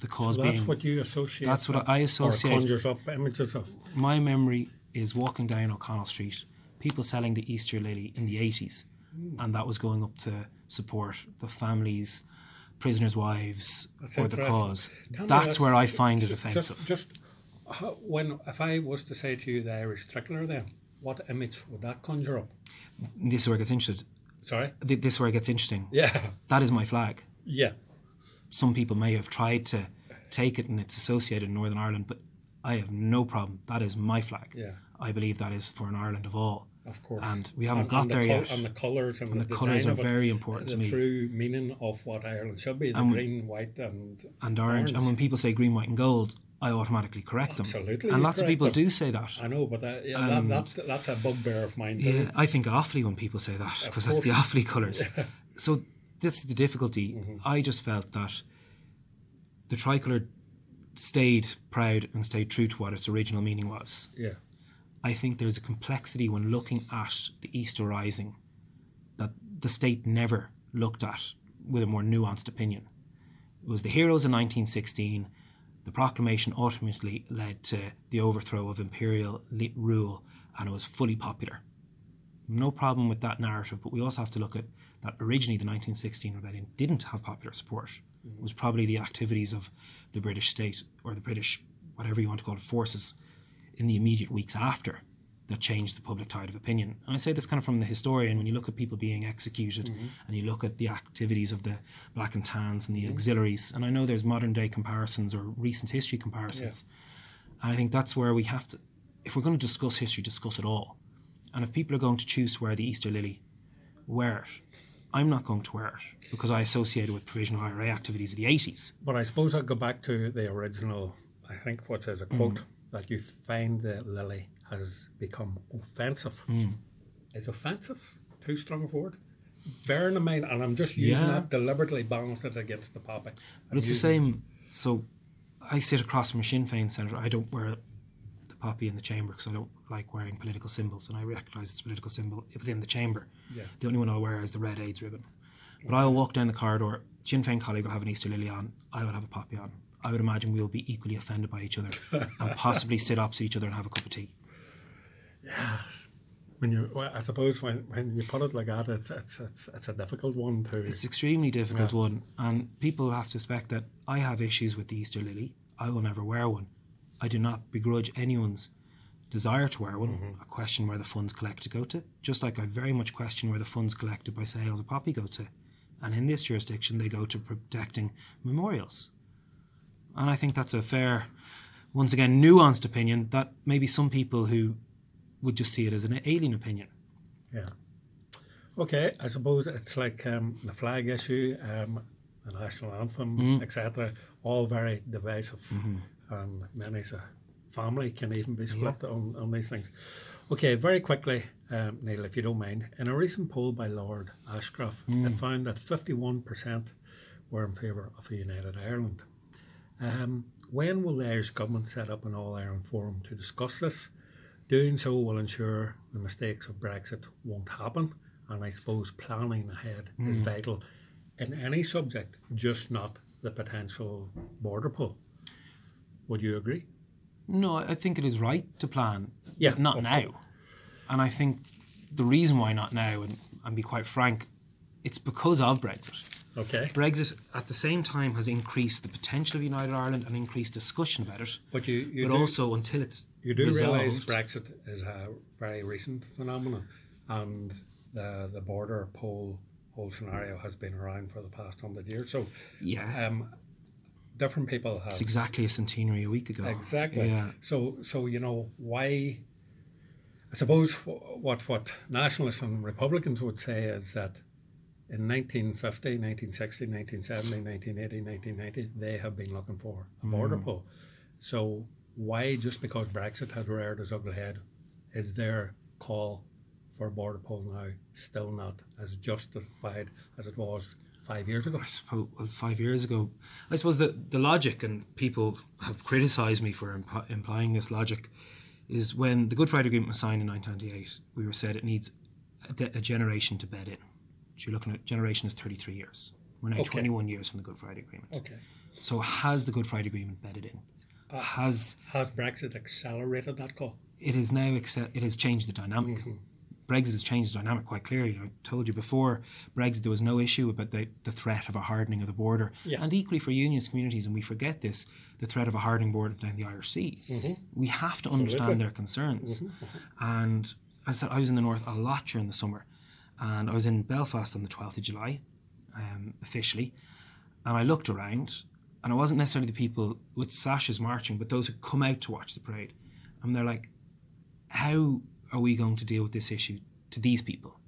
The cause
So that's
being
what you associate.
that's what I
Or
associate.
conjures up images of.
my memory is walking down O'Connell Street, people selling the Easter lily in the 80s,
Hmm.
and that was going up to support the families, prisoners' wives,
That's
or the cause.
Tell
That's where I find it offensive.
Just, just when if I was to say to you the Irish tricolor, then what image would that conjure up?
this is where it gets interesting.
Sorry.
This is where it gets interesting.
Yeah.
That is my flag.
Yeah.
Some people may have tried to take it and it's associated in Northern Ireland, but I have no problem. That is my flag.
Yeah.
I believe that is for an Ireland of all.
Of course.
And we haven't
And-
got
and the
there
col-
yet.
And the colours and,
And
the,
the colours
design
are
it,
very important
the
to me.
true meaning of what Ireland should be: the
And-
green, white, and
and orange. And when people say green, white, and gold, I automatically correct them.
Absolutely,
And lots of people do say that.
I know, but uh, that, yeah,
And-
that, that that's a bugbear of mine too.
Yeah, I think awfully when people say that because that's the awfully colours. (laughs) So this is the difficulty.
Mm-hmm.
I just felt that the tricolour stayed proud and stayed true to what its original meaning was.
Yeah.
I think there's a complexity when looking at the Easter Rising that the state never looked at with a more nuanced opinion. It was the heroes in 1916. The proclamation ultimately led to the overthrow of imperial rule, and it was fully popular. No problem with that narrative, but we also have to look at that originally the 1916 rebellion didn't have popular support. It was probably the activities of the British state or the British, whatever you want to call it, forces in the immediate weeks after that changed the public tide of opinion. And I say this kind of from the historian when you look at people being executed mm-hmm. and you look at the activities of the black and tans and the mm-hmm. auxiliaries. And I know there's modern day comparisons or recent history comparisons. And I think that's where we have to, if we're going to discuss history, discuss it all. And if people are going to choose to wear the Easter lily, wear it. I'm not going to wear it because I associate it with provisional IRA activities of the 80s.
But I suppose I'll go back to the original. I think what says a
Mm.
quote that you find the lily has become offensive.
Mm.
Is offensive too strong a word? Bearing in mind, and I'm just using
Yeah.
that deliberately balanced it against the poppy.
But it's the same. So I sit across from a Sinn Féin senator. I don't wear poppy in the chamber because I don't like wearing political symbols, and I recognise it's a political symbol within the chamber.
Yeah.
The only one I'll wear is the red AIDS ribbon. But I'll walk down the corridor. Sinn Féin colleague will have an Easter lily on. I will have a poppy on. I would imagine we will be equally offended by each other (laughs) and possibly sit opposite each other and have a cup of tea. Yeah.
When you, well, I suppose when, when you put it like that, it's it's it's, it's a difficult one to.
It's extremely difficult one, and people have to expect that I have issues with the Easter lily. I will never wear one. I do not begrudge anyone's desire to wear one. I question where the funds collected go to, just like I very much question where the funds collected by sales of poppy go to. And in this jurisdiction, they go to protecting memorials. And I think that's a fair, once again, nuanced opinion that maybe some people who would just see it as an alien opinion.
Yeah. Okay, I suppose it's like um, the flag issue, um, the national anthem,
Mm-hmm.
etc. All very divisive, and many a family can even be split on, on these things. Okay, very quickly, um, Neale, if you don't mind. In a recent poll by Lord Ashcroft, it found that 51% were in favour of a united Ireland. Um, when will the Irish government set up an All Ireland forum to discuss this? Doing so will ensure the mistakes of Brexit won't happen, and I suppose planning ahead is vital in any subject, just not the potential border pull. Would you agree?
No, I think it is right to plan.
Yeah,
but not now. And I think the reason why not now, and, and be quite frank, it's because of Brexit.
Okay.
Brexit at the same time has increased the potential of United Ireland and increased discussion about it.
But you, you
but
do,
also until it's
you do realise Brexit is a very recent phenomenon, and the the border poll whole scenario has been around for the past hundred years. So,
Yeah.
um, different people have
it's exactly a centenary a week ago.
Exactly.
Yeah.
So, so you know why? I suppose what what nationalists and Republicans would say is that in 1950, 1960, 1970, 1980, 1990, they have been looking for a mm. border pull. So why, just because Brexit has reared its ugly head, is their call for a border pull now still not as justified as it was five years ago?
I suppose well, five years ago. I suppose the, the logic, and people have criticised me for imp- implying this logic, is when the Good Friday Agreement was signed in 1998, we were said it needs a, de- a generation to bed in. So you're looking at generation is 33 years. We're now
Okay.
21 years from the Good Friday Agreement.
Okay.
So has the Good Friday Agreement bedded in? Uh, has
Has Brexit accelerated that call?
it is now it has changed the dynamic. Mm-hmm. Brexit has changed the dynamic quite clearly. I told you before Brexit there was no issue about the, the threat of a hardening of the border,
Yeah.
and equally for unionist communities, and we forget this, the threat of a hardening border down the Irish Sea. Mm-hmm. We have to understand their concerns. Mm-hmm. Mm-hmm. And I said I was in the north a lot during the summer, and I was in Belfast on the twelfth of July, um, officially, and I looked around, and it wasn't necessarily the people with sashes marching, but those who come out to watch the parade, and they're like, how are we going to deal with this issue to these people,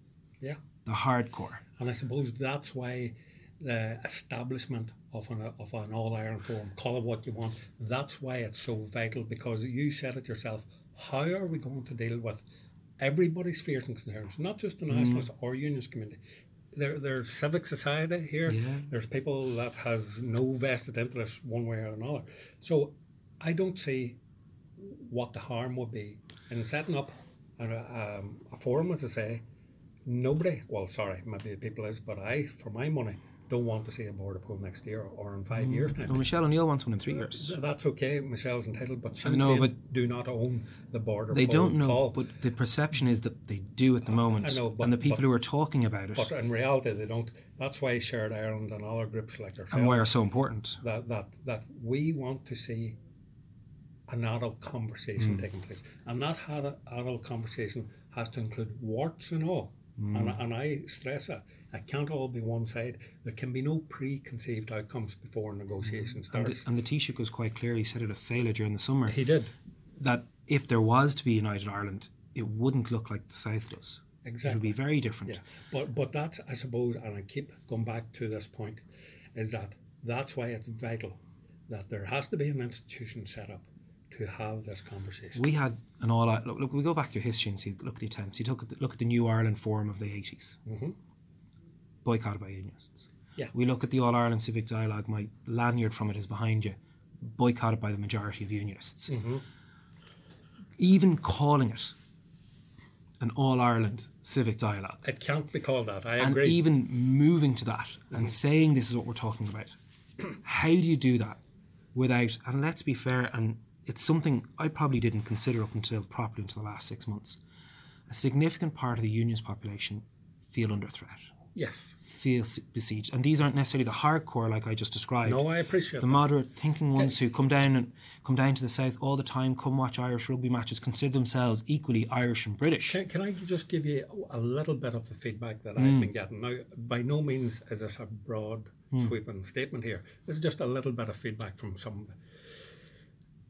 Yeah.
the hardcore?
And I suppose that's why the establishment of an, of an all iron Forum, call it what you want, that's why it's so vital because you said it yourself. How are we going to deal with everybody's fears and concerns, not just the mm. nationalist or unionist community? There, there's civic society here.
Yeah.
There's people that has no vested interest one way or another. So I don't see what the harm would be in setting up a, um, a forum, as I say, nobody, well, sorry, maybe people is, but I, for my money, don't want to see a border pool next year or in five years' time.
Well, Michelle O'Neill wants one in three years.
That's okay. Michelle's entitled, but Sinn
know, but
do not own the border.
They don't know,
call.
but the perception is that they do at the moment, I
know, but-
and the people
but-
who are talking about it
But in reality, they don't. That's why Shared Ireland and other groups like ourselves
and why are so important.
that that that we want to see an adult conversation
Hmm.
taking place, and that had adult conversation has to include warts and all.
Hmm.
And, and I stress that it can't all be one side. There can be no preconceived outcomes before negotiation
And
starts.
the, and the Taoiseach was quite clear. He said at a failure during the summer
he did
that if there was to be United Ireland, it wouldn't look like the South does. Exactly. It would be very different.
Yeah, but but that's I suppose, and I keep going back to this point, is that that's why it's vital that there has to be an institution set up to have this conversation.
We had an all out look, look. We go back through history and see look at the attempts. You look at the, look at the New Ireland Forum of the 80s
Mhm.
boycotted by unionists.
Yeah.
We look at the All Ireland Civic Dialogue. My lanyard from it is behind you, boycotted by the majority of unionists.
Mhm.
Even calling it an All Ireland Civic Dialogue,
It can't be called that. I
and
agree.
even moving to that and saying this is what we're talking about. (clears throat) How do you do that without? And let's be fair, and it's something I probably didn't consider up until properly until the last six months. A significant part of the union's population feel under threat,
yes.
feel besieged, and these aren't necessarily the hardcore like I just described.
No, I appreciate
the
that.
moderate thinking ones who come down and come down to the south all the time, come watch Irish rugby matches, consider themselves equally Irish and British.
Can, can I just give you a little bit of the feedback that
Mm.
I've been getting? Now, by no means is this a broad,
Mm.
sweeping statement here. This is just a little bit of feedback from some.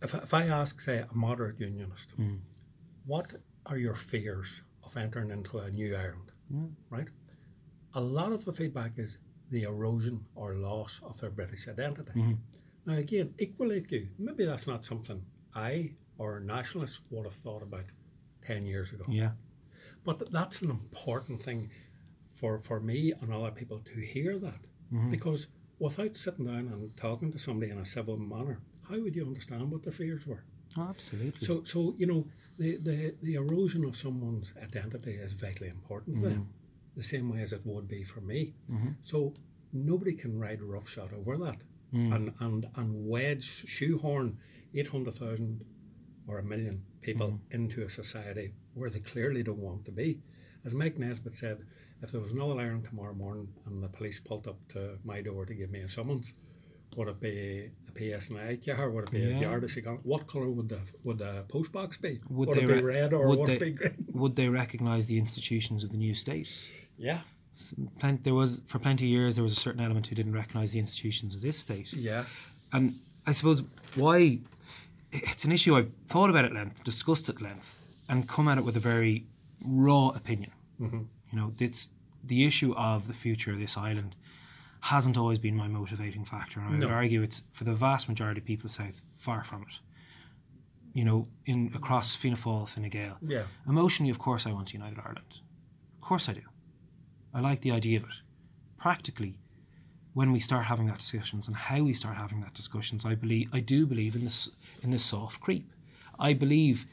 If, I- if I ask, say, a moderate unionist,
Mm.
what are your fears of entering into a new Ireland?
Mm.
Right? A lot of the feedback is the erosion or loss of their British identity.
Mm-hmm.
Now, again, equally maybe that's not something I or nationalists would have thought about 10 years ago.
Yeah.
But that's an important thing for, for me and other people to hear that.
Mm-hmm.
Because without sitting down and talking to somebody in a civil manner, how would you understand what their fears were?
Oh, absolutely.
So, so you know, the, the, the erosion of someone's identity is vitally important for them, mm-hmm. the same way as it would be for me. Mm-hmm. So nobody can ride roughshod over that mm. and, and, and wedge, shoehorn 800,000 or a million people mm-hmm. into a society where they clearly don't want to be. As Mike Nesbitt said, if there was another Ireland tomorrow morning and the police pulled up to my door to give me a summons, would it be a PSNI car? Would it be
Yeah.
a? What colour would the would the postbox be?
Would
Would,
they
it be
re-
red or
would
would, it be green?
Would they recognise the institutions of the new state?
Yeah,
Plen- there was for plenty of years there was a certain element who didn't recognise the institutions of this state.
yeah,
And I suppose why it's an issue I've thought about at length, discussed at length, and come at it with a very raw opinion.
Mm-hmm.
You know, it's the issue of the future of this island hasn't always been my motivating factor, and I would argue it's for the vast majority of people South far from it. You know, in across Fianna Fáil, Fine Gael,
yeah.
Emotionally, of course, I want United Ireland. Of course, I do. I like the idea of it. Practically, when we start having that discussions and how we start having that discussions, I believe I do believe in this in this soft creep. I believe,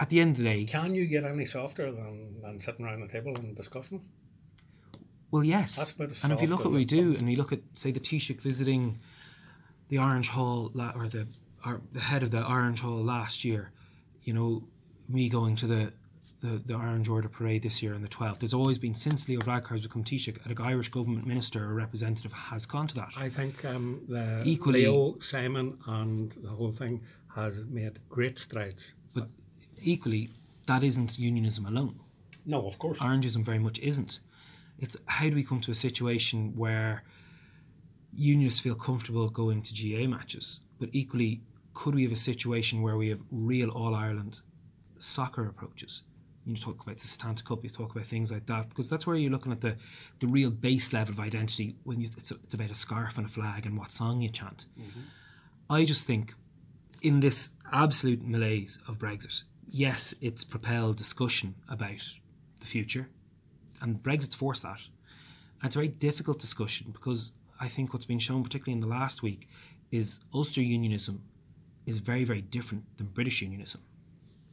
at the end of the day,
Can you get any softer than, than sitting around the table and discussing?
Well, yes.
That's about as
and if you look at what we do,
comes.
and we look at say the Taoiseach visiting the Orange Hall la- or the or the head of the Orange Hall last year, you know, me going to the the, the Orange Order parade this year on the 12th. There's always been, since Leo Varadkar has become Taoiseach, an Irish government minister or representative has gone to that.
I think um, the
Equally-
Leo, Simon, and the whole thing has made great strides.
But equally, that isn't unionism alone.
No, of course.
Orangism very much isn't. It's how do we come to a situation where unionists feel comfortable going to GAA matches, but equally, could we have a situation where we have real All Ireland soccer approaches? You talk about the Setanta Cup, you talk about things like that, because that's where you're looking at the, the real base level of identity when you, it's, it's about a scarf and a flag and what song you chant. Mm-hmm. I just think in this absolute malaise of Brexit, yes, it's propelled discussion about the future, and Brexit's forced that. And it's a very difficult discussion because I think what's been shown, particularly in the last week, is Ulster unionism is very, very different than British unionism.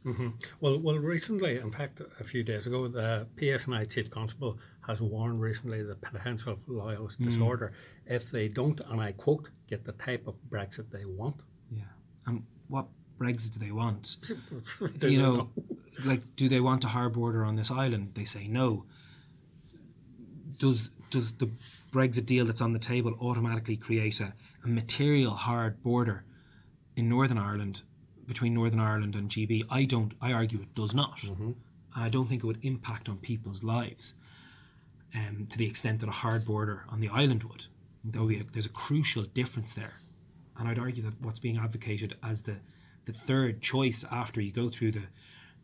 Mm-hmm.
Well, well, recently, in fact, a few days ago, the PSNI chief constable has warned recently the potential for loyalist mm. disorder if they don't, and I quote, get the type of Brexit they want.
Yeah. And what Brexit do they want? (laughs) You
they
know, like, do they want a hard border on this island? They say no. Does does the Brexit deal that's on the table automatically create a, a material hard border in Northern Ireland between Northern Ireland and GB? I don't. I argue it does not. I don't think it would impact on people's lives um, to the extent that a hard border on the island would. There will be a, there's a crucial difference there, and I'd argue that what's being advocated as the the third choice after you go through the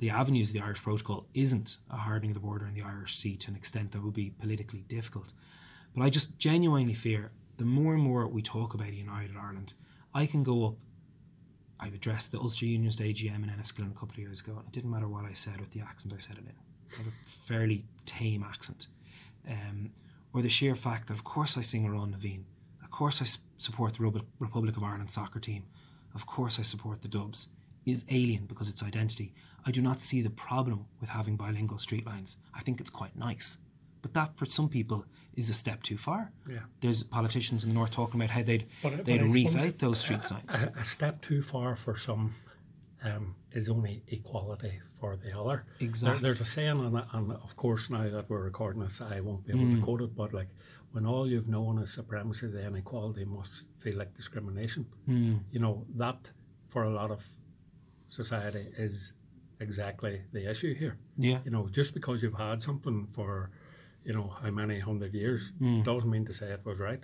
the avenues of the Irish Protocol isn't a hardening of the border in the Irish Sea to an extent that would be politically difficult. But I just genuinely fear the more and more we talk about United Ireland, I can go up. I've addressed the Ulster Unionist AGM in Enniskillen a couple of years ago, and it didn't matter what I said with the accent I said it in. I have a fairly tame accent. Um, or the sheer fact that, of course, I sing Amhrán na bhFiann. Of course, I support the Republic of Ireland soccer team. Of course, I support the Dubs. Is alien because its identity. I do not see the problem with having bilingual street lines. I think it's quite nice. But that, for some people, is a step too far.
Yeah.
There's politicians in the north talking about how they'd
But- but
they'd out those street signs.
A, a step too far for some um, is only equality for the other. There-
Exactly.
there's a saying, and, and of course, now that we're recording this, I won't be able
Mm.
to quote it, but like, when all you've known is supremacy, then equality must feel like discrimination.
Mm.
You know, that for a lot of society is exactly the issue here.
Yeah.
You know, just because you've had something for, you know, how many hundred years
Mm.
doesn't mean to say it was right.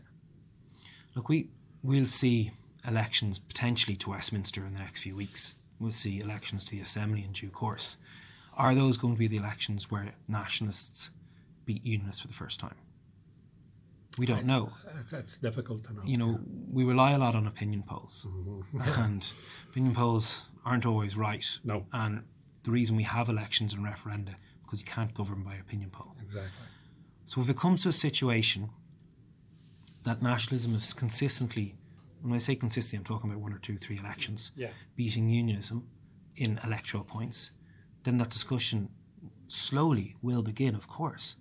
Look, we we'll see elections potentially to Westminster in the next few weeks. We'll see elections to the Assembly in due course. Are those going to be the elections where nationalists beat unionists for the first time? We don't know.
It's, it's difficult to know.
You know, we rely a lot on opinion polls, and (laughs) opinion polls aren't always right.
No.
And the reason we have elections and referenda because you can't govern by opinion poll.
Exactly.
So if it comes to a situation that nationalism is consistently, when I say consistently, I'm talking about one or two, three elections,
Yeah.
beating unionism in electoral points, then that discussion slowly will begin, of course.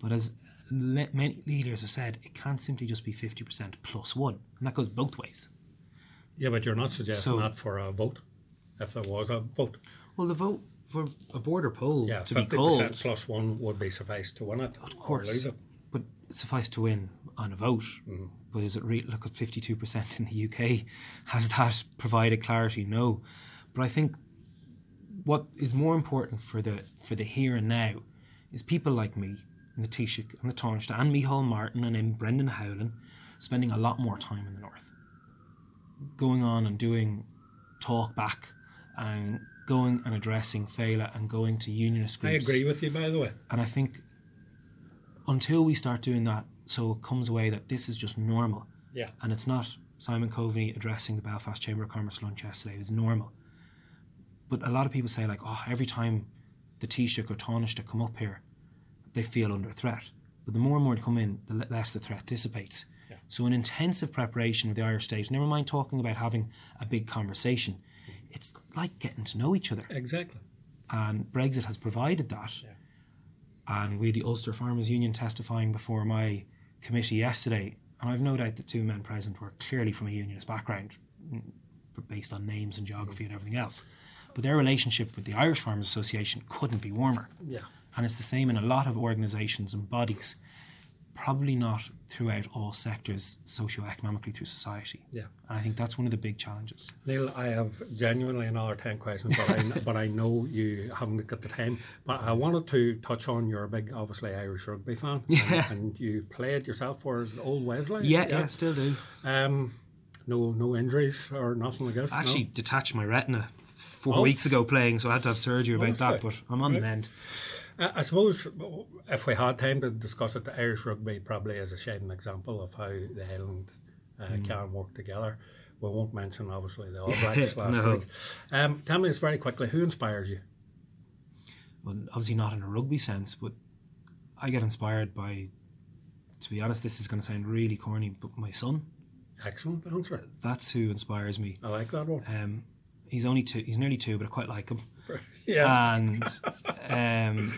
But as le- many leaders have said, it can't simply just be 50% plus one. And that goes both ways.
Yeah, but you're not suggesting
So-
that for a vote, if there was a vote.
Well, the vote for a border poll
Yeah,
to be
50%
called,
plus one would be suffice to win it.
of course,
it.
but it suffice to win on a vote.
Mm-hmm.
But is it re- look at fifty two percent in the UK? Has that provided clarity? No. But I think what is more important for the for the here and now is people like me and the Taoiseach and the Taoiseach and Micheál Martin and then Brendan Howlin spending a lot more time in the north, going on and doing talk back and going and addressing Féile and going to unionist groups.
I agree with you, by the way.
And I think until we start doing that, so it comes away that this is just normal,
Yeah.
and it's not Simon Coveney addressing the Belfast Chamber of Commerce lunch yesterday. It was normal. But a lot of people say like, oh, every time the Taoiseach or Taoiseach come up here, they feel under threat. But the more and more they come in, the less the threat dissipates.
Yeah.
So an intensive preparation of the Irish state, never mind talking about having a big conversation, it's like getting to know each other
Exactly.
and Brexit has provided that. And we had the Ulster Farmers Union testifying before my committee yesterday, and I've no doubt the two men present were clearly from a unionist background, mm, based on names and geography and everything else. But their relationship with the Irish Farmers Association couldn't be warmer.
Yeah.
And it's the same in a lot of organisations and bodies, probably not throughout all sectors socio-economically through society.
Yeah.
And I think that's one of the big challenges.
Neale, I have genuinely another 10 questions, but I, (laughs) but I know you haven't got the time. But I wanted to touch on your big, obviously, Irish rugby fan. (laughs)
Yeah.
And, and you played yourself for us, Old Wesley.
Yeah, yeah, still do.
Um, no, no injuries or nothing I guess.
I actually detached my retina four
Oh.
weeks ago playing, so I had to have surgery about that. But I'm on the mend.
I, suppose if we had time to discuss it, the Irish rugby probably is a shining example of how the Highland uh,
Hmm.
can work together. We won't mention obviously the (laughs) All Blacks last
No.
week. Um, tell me this very quickly: who inspires you?
Well, obviously not in a rugby sense, but I get inspired by. To be honest, this is going to sound really corny, but my son.
Excellent answer.
That's who inspires me.
I like that one.
Um, he's only two. He's nearly two, but I quite like him. (laughs)
Yeah,
and um,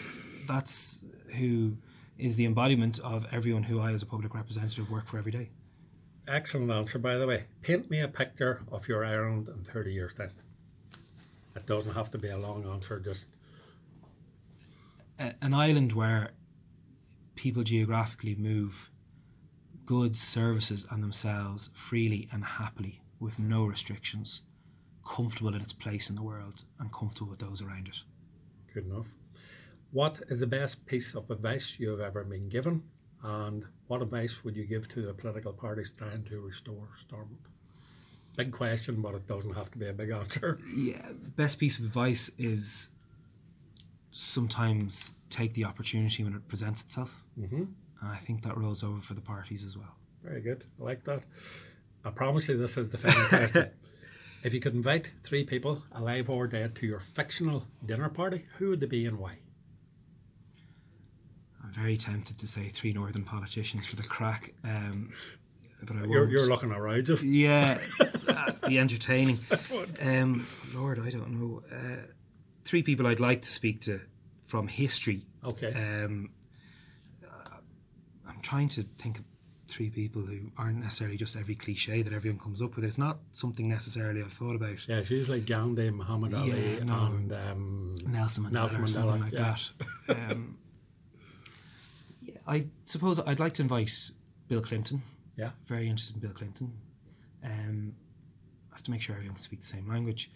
that's who is the embodiment of everyone who I, as a public representative, work for every day.
excellent answer. By the way, paint me a picture of your Ireland in thirty years' time. It doesn't have to be a long answer. Just
a- an island where people geographically move goods, services, and themselves freely and happily with no restrictions, comfortable in its place in the world, and comfortable with those around it.
good enough. What is the best piece of advice you have ever been given, and what advice would you give to the political parties trying to restore Stormont? Big question, but it doesn't have to be a big answer. (laughs)
Yeah, best piece of advice is sometimes take the opportunity when it presents itself.
Mm-hmm.
And I think that rolls over for the parties as well.
Very good. I like that. I promise you, this is the final (laughs) question. If you could invite three people, alive or dead, to your fictional dinner party, who would they be and why?
I'm very tempted to say three northern politicians for the crack, um, but I won't.
You're, you're looking around just.
Yeah, (laughs) be entertaining. (laughs) Um, Lord, I don't know. Uh, three people I'd like to speak to from history.
Okay.
Um, uh, I'm trying to think of three people who aren't necessarily just every cliche that everyone comes up with. It's not something necessarily I've thought about.
Yeah, she's like Gandhi, Muhammad Ali,
Yeah, no.
and um,
Nelson Mandela,
Nelson
or something like
yeah.
that. Um, yeah, I suppose I'd like to invite Bill Clinton.
Yeah.
Very interested in Bill Clinton. Um, I have to make sure everyone can speak the same language.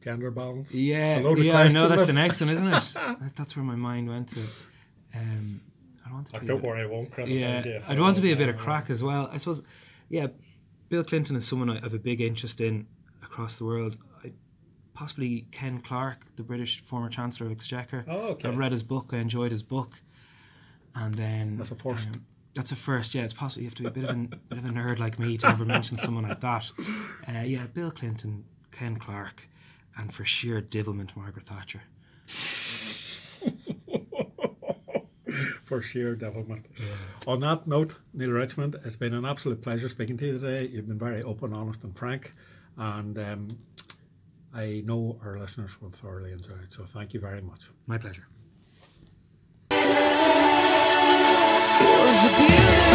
gender balance.
Yeah,
It's a loaded
yeah, I know that's the next one, isn't it? (laughs) That's where my mind went to. Um, I want to.
Don't worry, I won't
Yeah,
criticise you.
I'd want to be a bit of crack as well. I suppose. Yeah, Bill Clinton is someone I have a big interest in across the world. I, possibly Ken Clarke, the British former Chancellor of Exchequer.
Oh, okay.
I've read his book. I enjoyed his book. And then
That's a first.
um, that's a first. Yeah, it's possible you have to be a bit of a (laughs) bit of a nerd like me to ever mention someone like that. (laughs) Uh, yeah, Bill Clinton, Ken Clarke, and for sheer divilment, Margaret Thatcher.
For sheer devilment. On that note, Neale Richmond, it's been an absolute pleasure speaking to you today. You've been very open, honest, and frank, and um, I know our listeners will thoroughly enjoy it. So thank you very much.
My pleasure.
was a beautiful